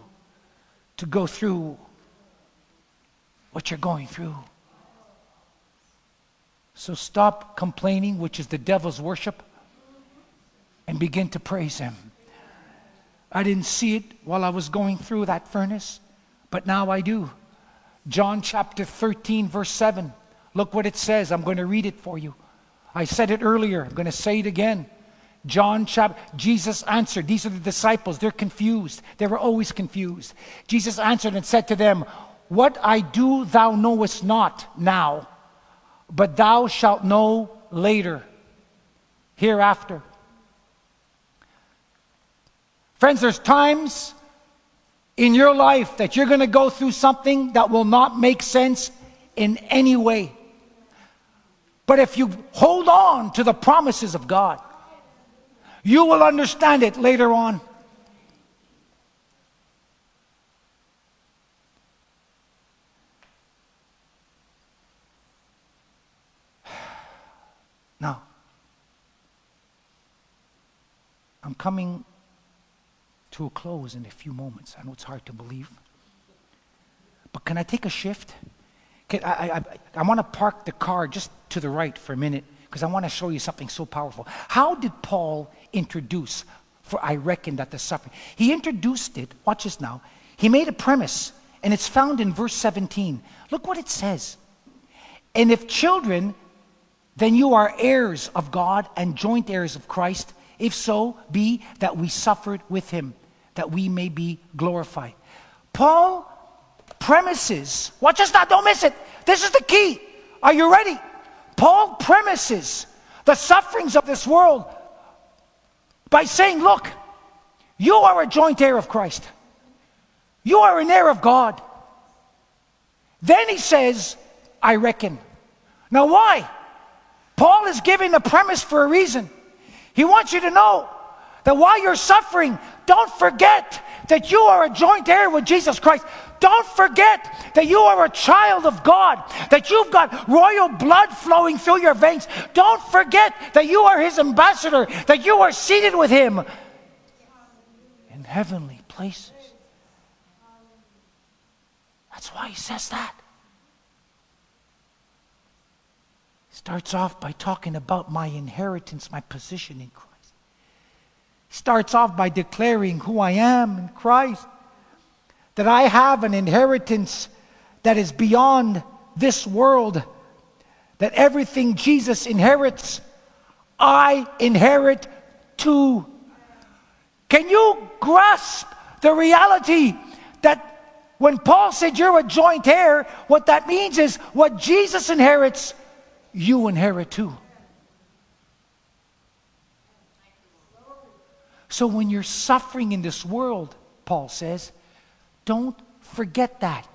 to go through what you're going through. So stop complaining, which is the devil's worship, and begin to praise him. I didn't see it while I was going through that furnace, but now I do. John chapter 13, verse 7. Look what it says. I'm going to read it for you. I said it earlier. I'm going to say it again. John chapter, Jesus answered. These are the disciples. They're confused. They were always confused. Jesus answered and said to them, What I do thou knowest not now, but thou shalt know later, hereafter. Friends, there's times in your life that you're going to go through something that will not make sense in any way. But if you hold on to the promises of God, you will understand it later on. [SIGHS] Now, I'm coming to a close in a few moments. I know it's hard to believe. But can I take a shift? Can, I, I, I want to park the car just to the right for a minute because I want to show you something so powerful. How did Paul introduce, for I reckon that the suffering? He introduced it, watch this now. He made a premise, and it's found in verse 17. Look what it says. And if children, then you are heirs of God and joint heirs of Christ. If so, be that we suffered with him that we may be glorified. Paul premises, watch us now, don't miss it. This is the key. Are you ready? Paul premises the sufferings of this world by saying, Look, you are a joint heir of Christ, you are an heir of God. Then he says, I reckon. Now, why? Paul is giving the premise for a reason. He wants you to know that while you're suffering, don't forget that you are a joint heir with Jesus Christ. Don't forget that you are a child of God, that you've got royal blood flowing through your veins. Don't forget that you are his ambassador, that you are seated with him in heavenly places. That's why he says that. He Starts off by talking about my inheritance, my position in Christ starts off by declaring who I am in Christ, that I have an inheritance that is beyond this world, that everything Jesus inherits, I inherit too. Can you grasp the reality that when Paul said you're a joint heir, what that means is what Jesus inherits, you inherit too. So when you're suffering in this world, Paul says, don't forget that.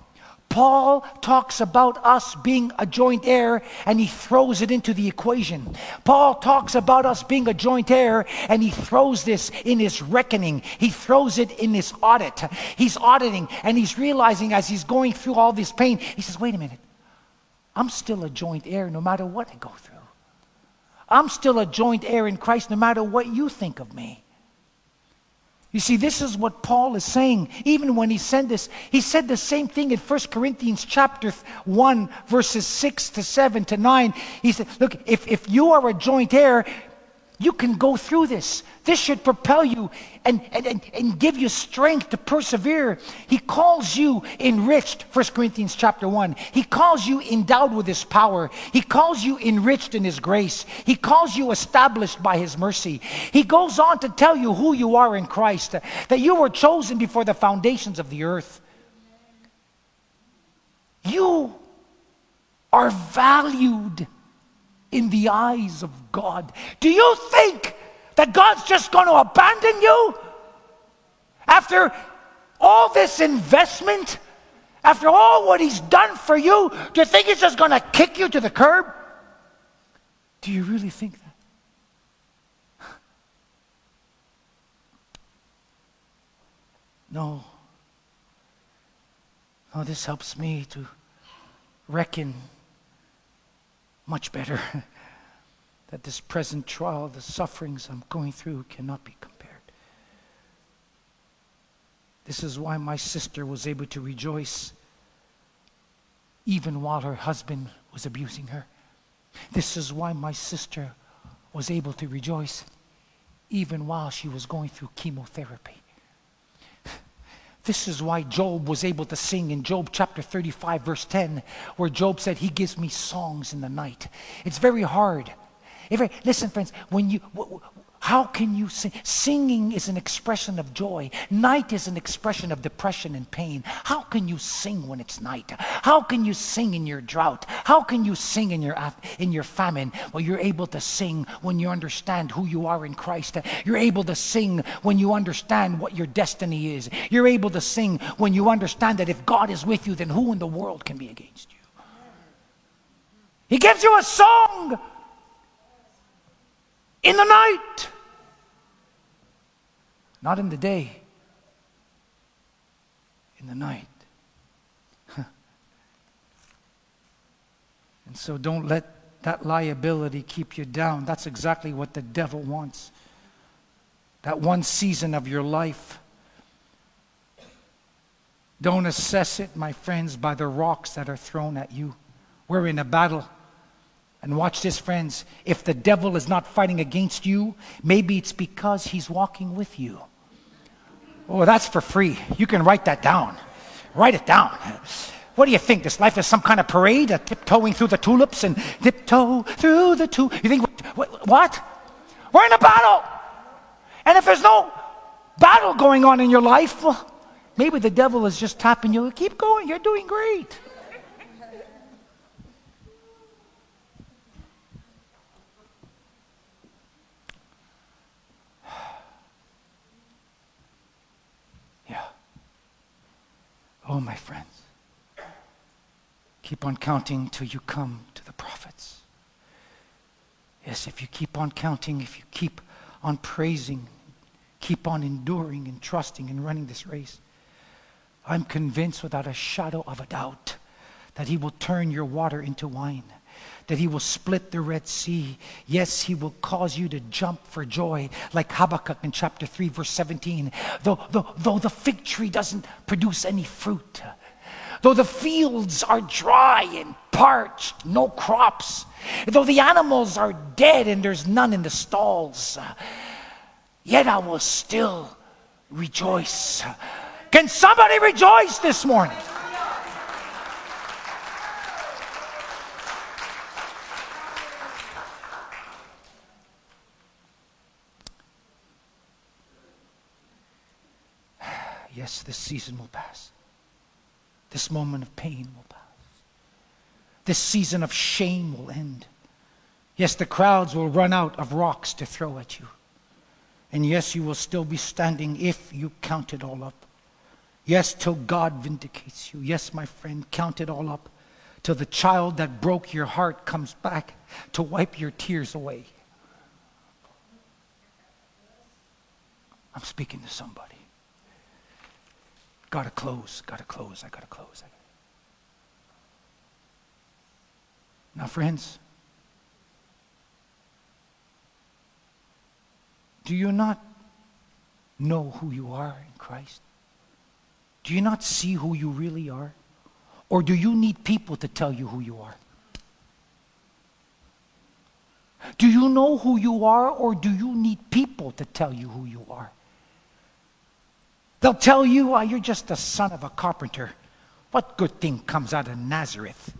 Paul talks about us being a joint heir and he throws it into the equation. Paul talks about us being a joint heir and he throws this in his reckoning. He throws it in his audit. He's auditing and he's realizing as he's going through all this pain, he says, wait a minute, I'm still a joint heir no matter what I go through. I'm still a joint heir in Christ no matter what you think of me. You see, this is what Paul is saying. Even when he said this, he said the same thing in 1 Corinthians chapter 1, verses 6 to 7 to 9. He said, Look, if, if you are a joint heir, you can go through this. This should propel you and, and, and, give you strength to persevere. He calls you enriched, 1 Corinthians chapter 1. He calls you endowed with his power. He calls you enriched in his grace. He calls you established by his mercy. He goes on to tell you who you are in Christ, that you were chosen before the foundations of the earth. You are valued in the eyes of God. Do you think that God's just going to abandon you after all this investment? After all what He's done for you, do you think He's just going to kick you to the curb? Do you really think that? [SIGHS] No. No, this helps me to reckon much better [LAUGHS] that this present trial, the sufferings I'm going through, cannot be compared. This is why my sister was able to rejoice even while her husband was abusing her. This is why my sister was able to rejoice even while she was going through chemotherapy. This is why Job was able to sing in Job chapter 35, verse 10, where Job said, He gives me songs in the night. It's very hard. If, listen, friends, when you, how can you sing? Singing is an expression of joy. Night is an expression of depression and pain. How can you sing when it's night? How can you sing in your drought? How can you sing in your, in your famine? Well, you're able to sing when you understand who you are in Christ. You're able to sing when you understand what your destiny is. You're able to sing when you understand that if God is with you, then who in the world can be against you? He gives you a song in the night, not in the day, in the night. and so don't let that liability keep you down. That's exactly what the devil wants. That one season of your life. Don't assess it, my friends, by the rocks that are thrown at you. We're in a battle. And watch this, friends. If the devil is not fighting against you, maybe it's because he's walking with you. Oh, that's for free. You can write that down. Write it down. What do you think? This life is some kind of parade, a tiptoeing through the tulips and tiptoe through the tulips. You think, what, what? We're in a battle. And if there's no battle going on in your life, well, maybe the devil is just tapping you. Keep going. You're doing great. Oh, my friends, keep on counting till you come to the profits. Yes, if you keep on counting, if you keep on praising, keep on enduring and trusting and running this race, I'm convinced without a shadow of a doubt that He will turn your water into wine that he will split the Red Sea. Yes, he will cause you to jump for joy, like Habakkuk in chapter 3, verse 17. Though, though, though the fig tree doesn't produce any fruit, though the fields are dry and parched, no crops, though the animals are dead and there's none in the stalls, yet I will still rejoice. Can somebody rejoice this morning? Yes, this season will pass. This moment of pain will pass. This season of shame will end. Yes, the crowds will run out of rocks to throw at you. And yes, you will still be standing if you count it all up. Yes, till God vindicates you. Yes, my friend, count it all up till the child that broke your heart comes back to wipe your tears away. I'm speaking to somebody. Gotta close, gotta close, I gotta close. Now, friends, do you not know who you are in Christ? Do you not see who you really are? Or do you need people to tell you who you are? Do you know who you are, or do you need people to tell you who you are? They'll tell you, oh, you're just the son of a carpenter. What good thing comes out of Nazareth?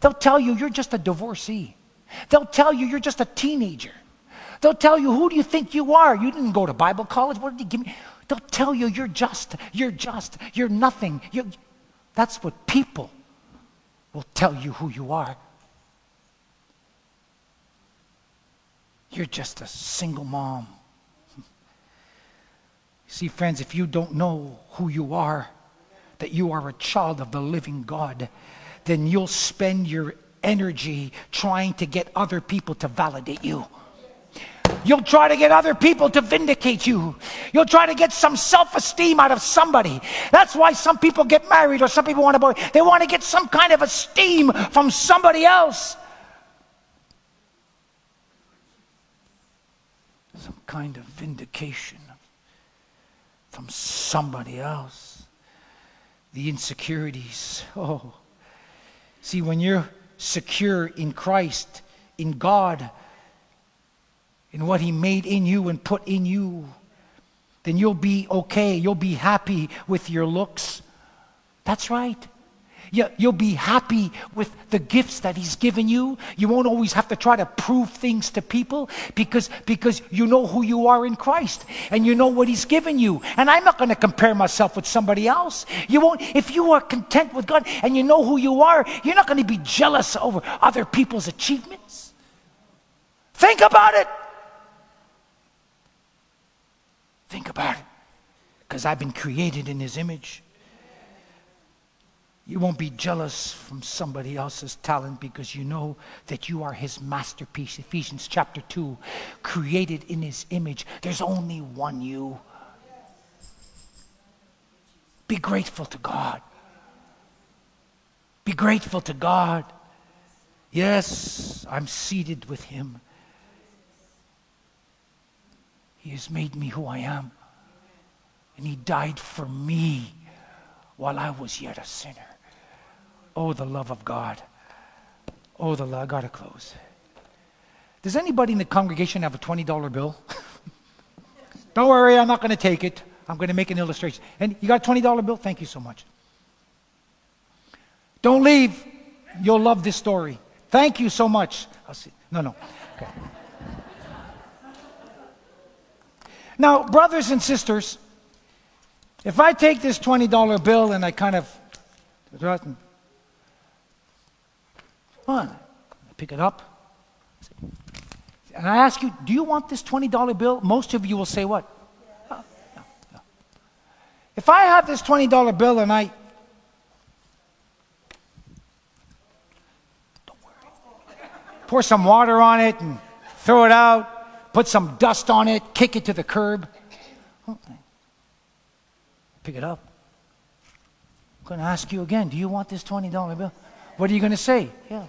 They'll tell you, you're just a divorcee. They'll tell you, you're just a teenager. They'll tell you, who do you think you are? You didn't go to Bible college. What did you give me? They'll tell you, you're just, you're just, you're nothing. You're... That's what people will tell you who you are. You're just a single mom. See, friends, if you don't know who you are, that you are a child of the living God, then you'll spend your energy trying to get other people to validate you. You'll try to get other people to vindicate you. You'll try to get some self esteem out of somebody. That's why some people get married or some people want to, boy, they want to get some kind of esteem from somebody else. Some kind of vindication from somebody else. The insecurities. Oh. See, when you're secure in Christ, in God, in what He made in you and put in you, then you'll be okay. You'll be happy with your looks. That's right. You'll be happy with the gifts that He's given you. You won't always have to try to prove things to people because, because you know who you are in Christ and you know what He's given you. And I'm not going to compare myself with somebody else. You won't, if you are content with God and you know who you are, you're not going to be jealous over other people's achievements. Think about it. Think about it. Because I've been created in His image. You won't be jealous from somebody else's talent because you know that you are His masterpiece. Ephesians chapter 2, created in His image. There's only one you. Be grateful to God. Be grateful to God. Yes, I'm seated with Him he has made me who I am. And He died for me while I was yet a sinner. Oh, the love of God. Oh, the love. I got to close. Does anybody in the congregation have a $20 bill? [LAUGHS] Don't worry, I'm not going to take it. I'm going to make an illustration. And you got a $20 bill? Thank you so much. Don't leave. You'll love this story. Thank you so much. I'll see. No, no. Okay. Now, brothers and sisters, if I take this $20 bill and I kind of, on, I pick it up, and I ask you, do you want this $20 bill? Most of you will say what? Oh, no, no. If I have this $20 bill and I, pour some water on it and throw it out, put some dust on it, kick it to the curb. Pick it up. I'm going to ask you again do you want this $20 bill? What are you going to say? Yeah.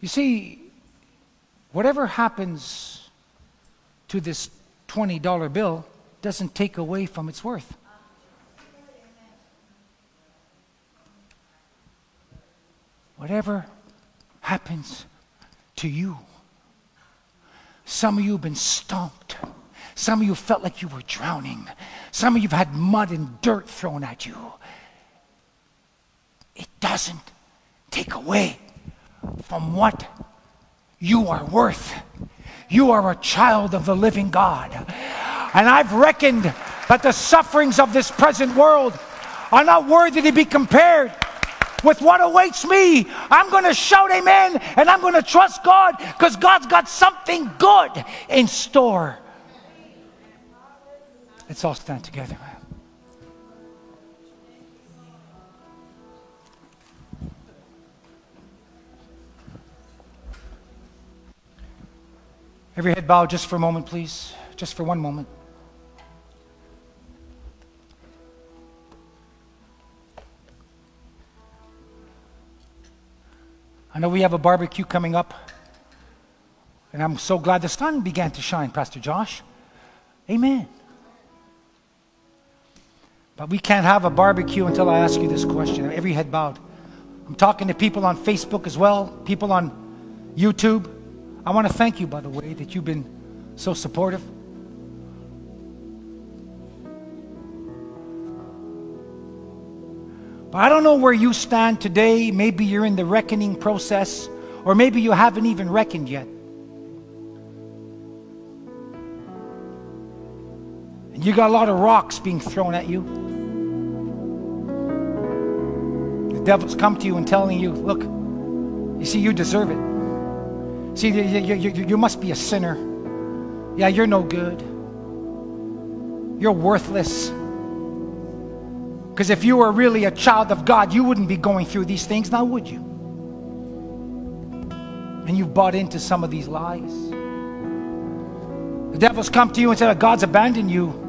You see, whatever happens to this $20 bill doesn't take away from its worth. whatever happens to you, some of you have been stomped. Some of you felt like you were drowning. Some of you have had mud and dirt thrown at you. It doesn't take away from what you are worth. You are a child of the living God. And I've reckoned that the sufferings of this present world are not worthy to be compared with what awaits me. I'm going to shout amen and I'm going to trust God because God's got something good in store. Let's all stand together. Every head bowed just for a moment, please. Just for one moment. I know we have a barbecue coming up. And I'm so glad the sun began to shine, Pastor Josh. Amen. But we can't have a barbecue until I ask you this question. Every head bowed. I'm talking to people on Facebook as well, people on YouTube. I want to thank you, by the way, that you've been so supportive. But I don't know where you stand today. Maybe you're in the reckoning process, or maybe you haven't even reckoned yet. You got a lot of rocks being thrown at you. The devil's come to you and telling you, look, you see, you deserve it. See, you, you, you, you must be a sinner. Yeah, you're no good. You're worthless. Because if you were really a child of God, you wouldn't be going through these things, now would you? And you've bought into some of these lies. The devil's come to you and said, God's abandoned you.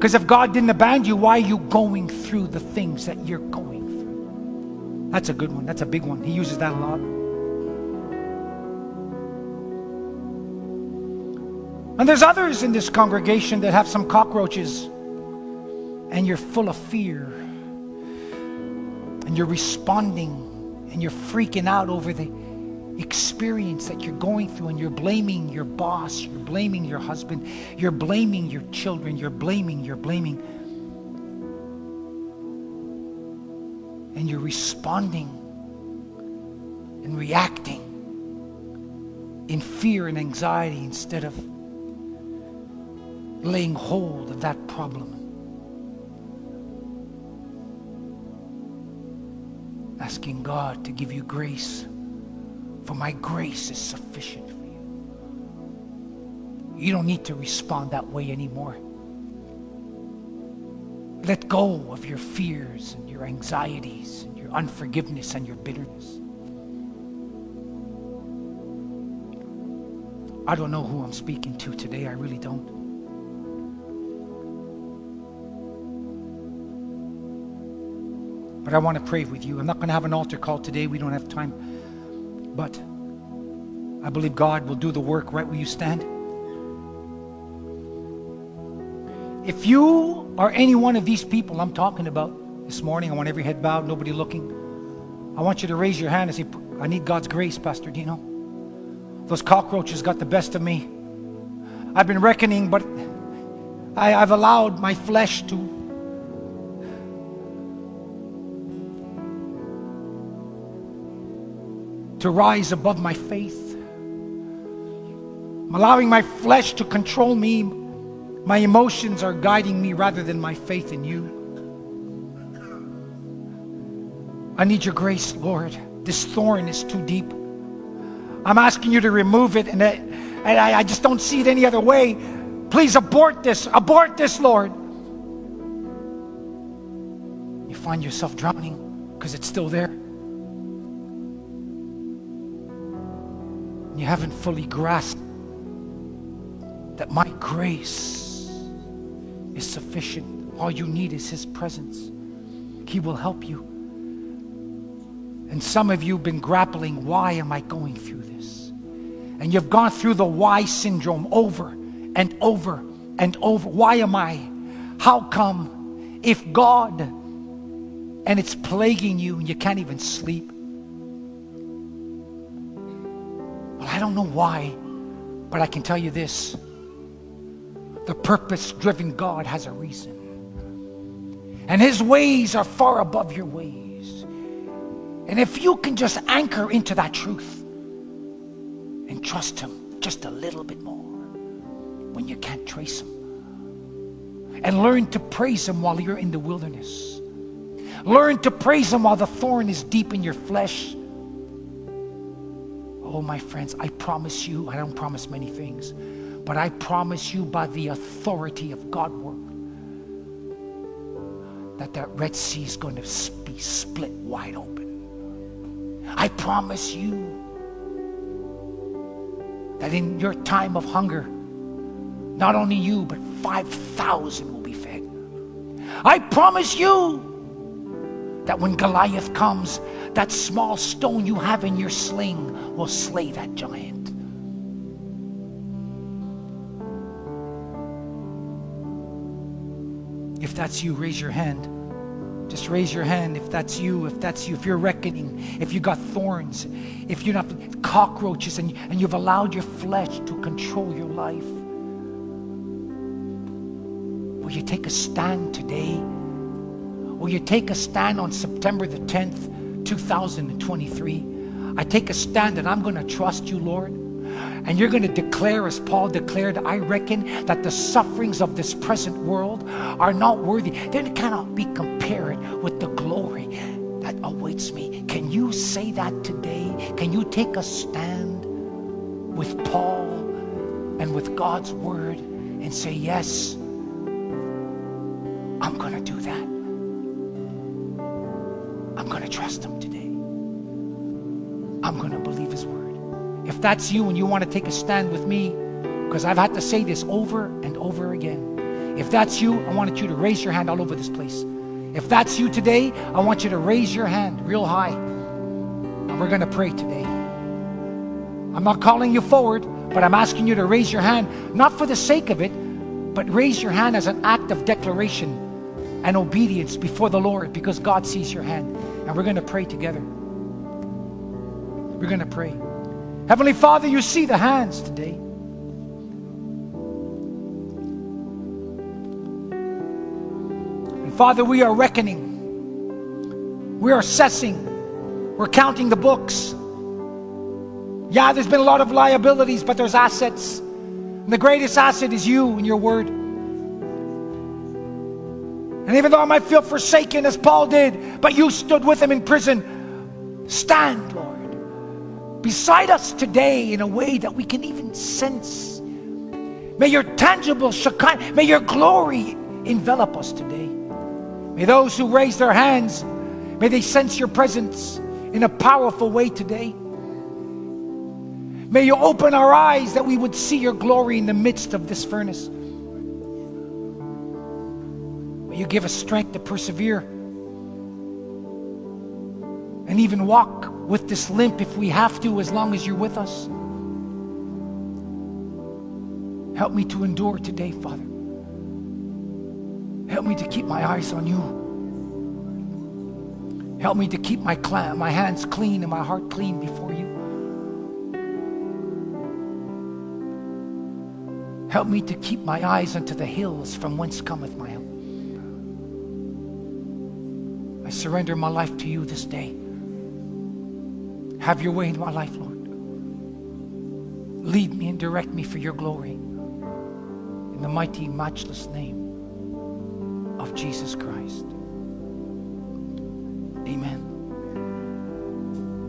Because if God didn't abandon you, why are you going through the things that you're going through? That's a good one. That's a big one. He uses that a lot. And there's others in this congregation that have some cockroaches and you're full of fear and you're responding and you're freaking out over the experience that you're going through and you're blaming your boss, you're blaming your husband, you're blaming your children, you're blaming, you're blaming. And you're responding and reacting in fear and anxiety instead of laying hold of that problem. asking God to give you grace, for my grace is sufficient for you. You don't need to respond that way anymore. Let go of your fears and your anxieties and your unforgiveness and your bitterness. I don't know who I'm speaking to today, I really don't. But I want to pray with you. I'm not going to have an altar call today. We don't have time. But I believe God will do the work right where you stand. If you are any one of these people I'm talking about this morning, I want every head bowed, nobody looking. I want you to raise your hand and say, I need God's grace, Pastor Dino. Those cockroaches got the best of me. I've been reckoning, but I, have allowed my flesh to to rise above my faith. I'm allowing my flesh to control me. My emotions are guiding me rather than my faith in you. I need your grace, Lord. This thorn is too deep. I'm asking you to remove it, and, I, and I, I just don't see it any other way. Please abort this. Abort this, Lord. You find yourself drowning because it's still there. You haven't fully grasped that my grace is sufficient. All you need is His presence. He will help you. And some of you have been grappling why am I going through this? And you've gone through the why syndrome over and over and over. Why am I? How come? If God, and it's plaguing you and you can't even sleep, don't know why, but I can tell you this the purpose driven God has a reason. And his ways are far above your ways. And if you can just anchor into that truth and trust him just a little bit more when you can't trace him, and learn to praise him while you're in the wilderness, learn to praise him while the thorn is deep in your flesh Oh, my friends, I promise you, I don't promise many things, but I promise you by the authority of God work that that Red Sea is going to be split wide open. I promise you that in your time of hunger, not only you, but 5,000 will be fed. I promise you that when Goliath comes, that small stone you have in your sling will slay that giant. If that's you, raise your hand. Just raise your hand if that's you, if that's you, if you're reckoning, if you got thorns, if you're not cockroaches and, and you've allowed your flesh to control your life. Will you take a stand today? Will you take a stand on September the 10th, 2023? I take a stand and I'm going to trust you, Lord. And you're going to declare, as Paul declared, I reckon that the sufferings of this present world are not worthy. They cannot be compared with the glory that awaits me. Can you say that today? Can you take a stand with Paul and with God's word and say, Yes, I'm going to do that? I'm going to trust him today. I'm going to believe his word. If that's you and you want to take a stand with me, because I've had to say this over and over again. If that's you, I want you to raise your hand all over this place. If that's you today, I want you to raise your hand real high. And we're going to pray today. I'm not calling you forward, but I'm asking you to raise your hand, not for the sake of it, but raise your hand as an act of declaration and obedience before the Lord because God sees your hand. And we're going to pray together. We're going to pray. Heavenly Father, you see the hands today. And Father, we are reckoning, we are assessing, we're counting the books. Yeah, there's been a lot of liabilities, but there's assets. And the greatest asset is you and your word. And even though I might feel forsaken as Paul did, but you stood with him in prison, stand, Lord beside us today in a way that we can even sense. May your tangible Shekinah, may your glory envelop us today. May those who raise their hands, may they sense your presence in a powerful way today. May you open our eyes that we would see your glory in the midst of this furnace. You give us strength to persevere and even walk with this limp if we have to, as long as you're with us. Help me to endure today, Father. Help me to keep my eyes on you. Help me to keep my, cl- my hands clean and my heart clean before you. Help me to keep my eyes unto the hills from whence cometh my help. I surrender my life to you this day. Have your way in my life, Lord. Lead me and direct me for your glory. In the mighty, matchless name of Jesus Christ. Amen.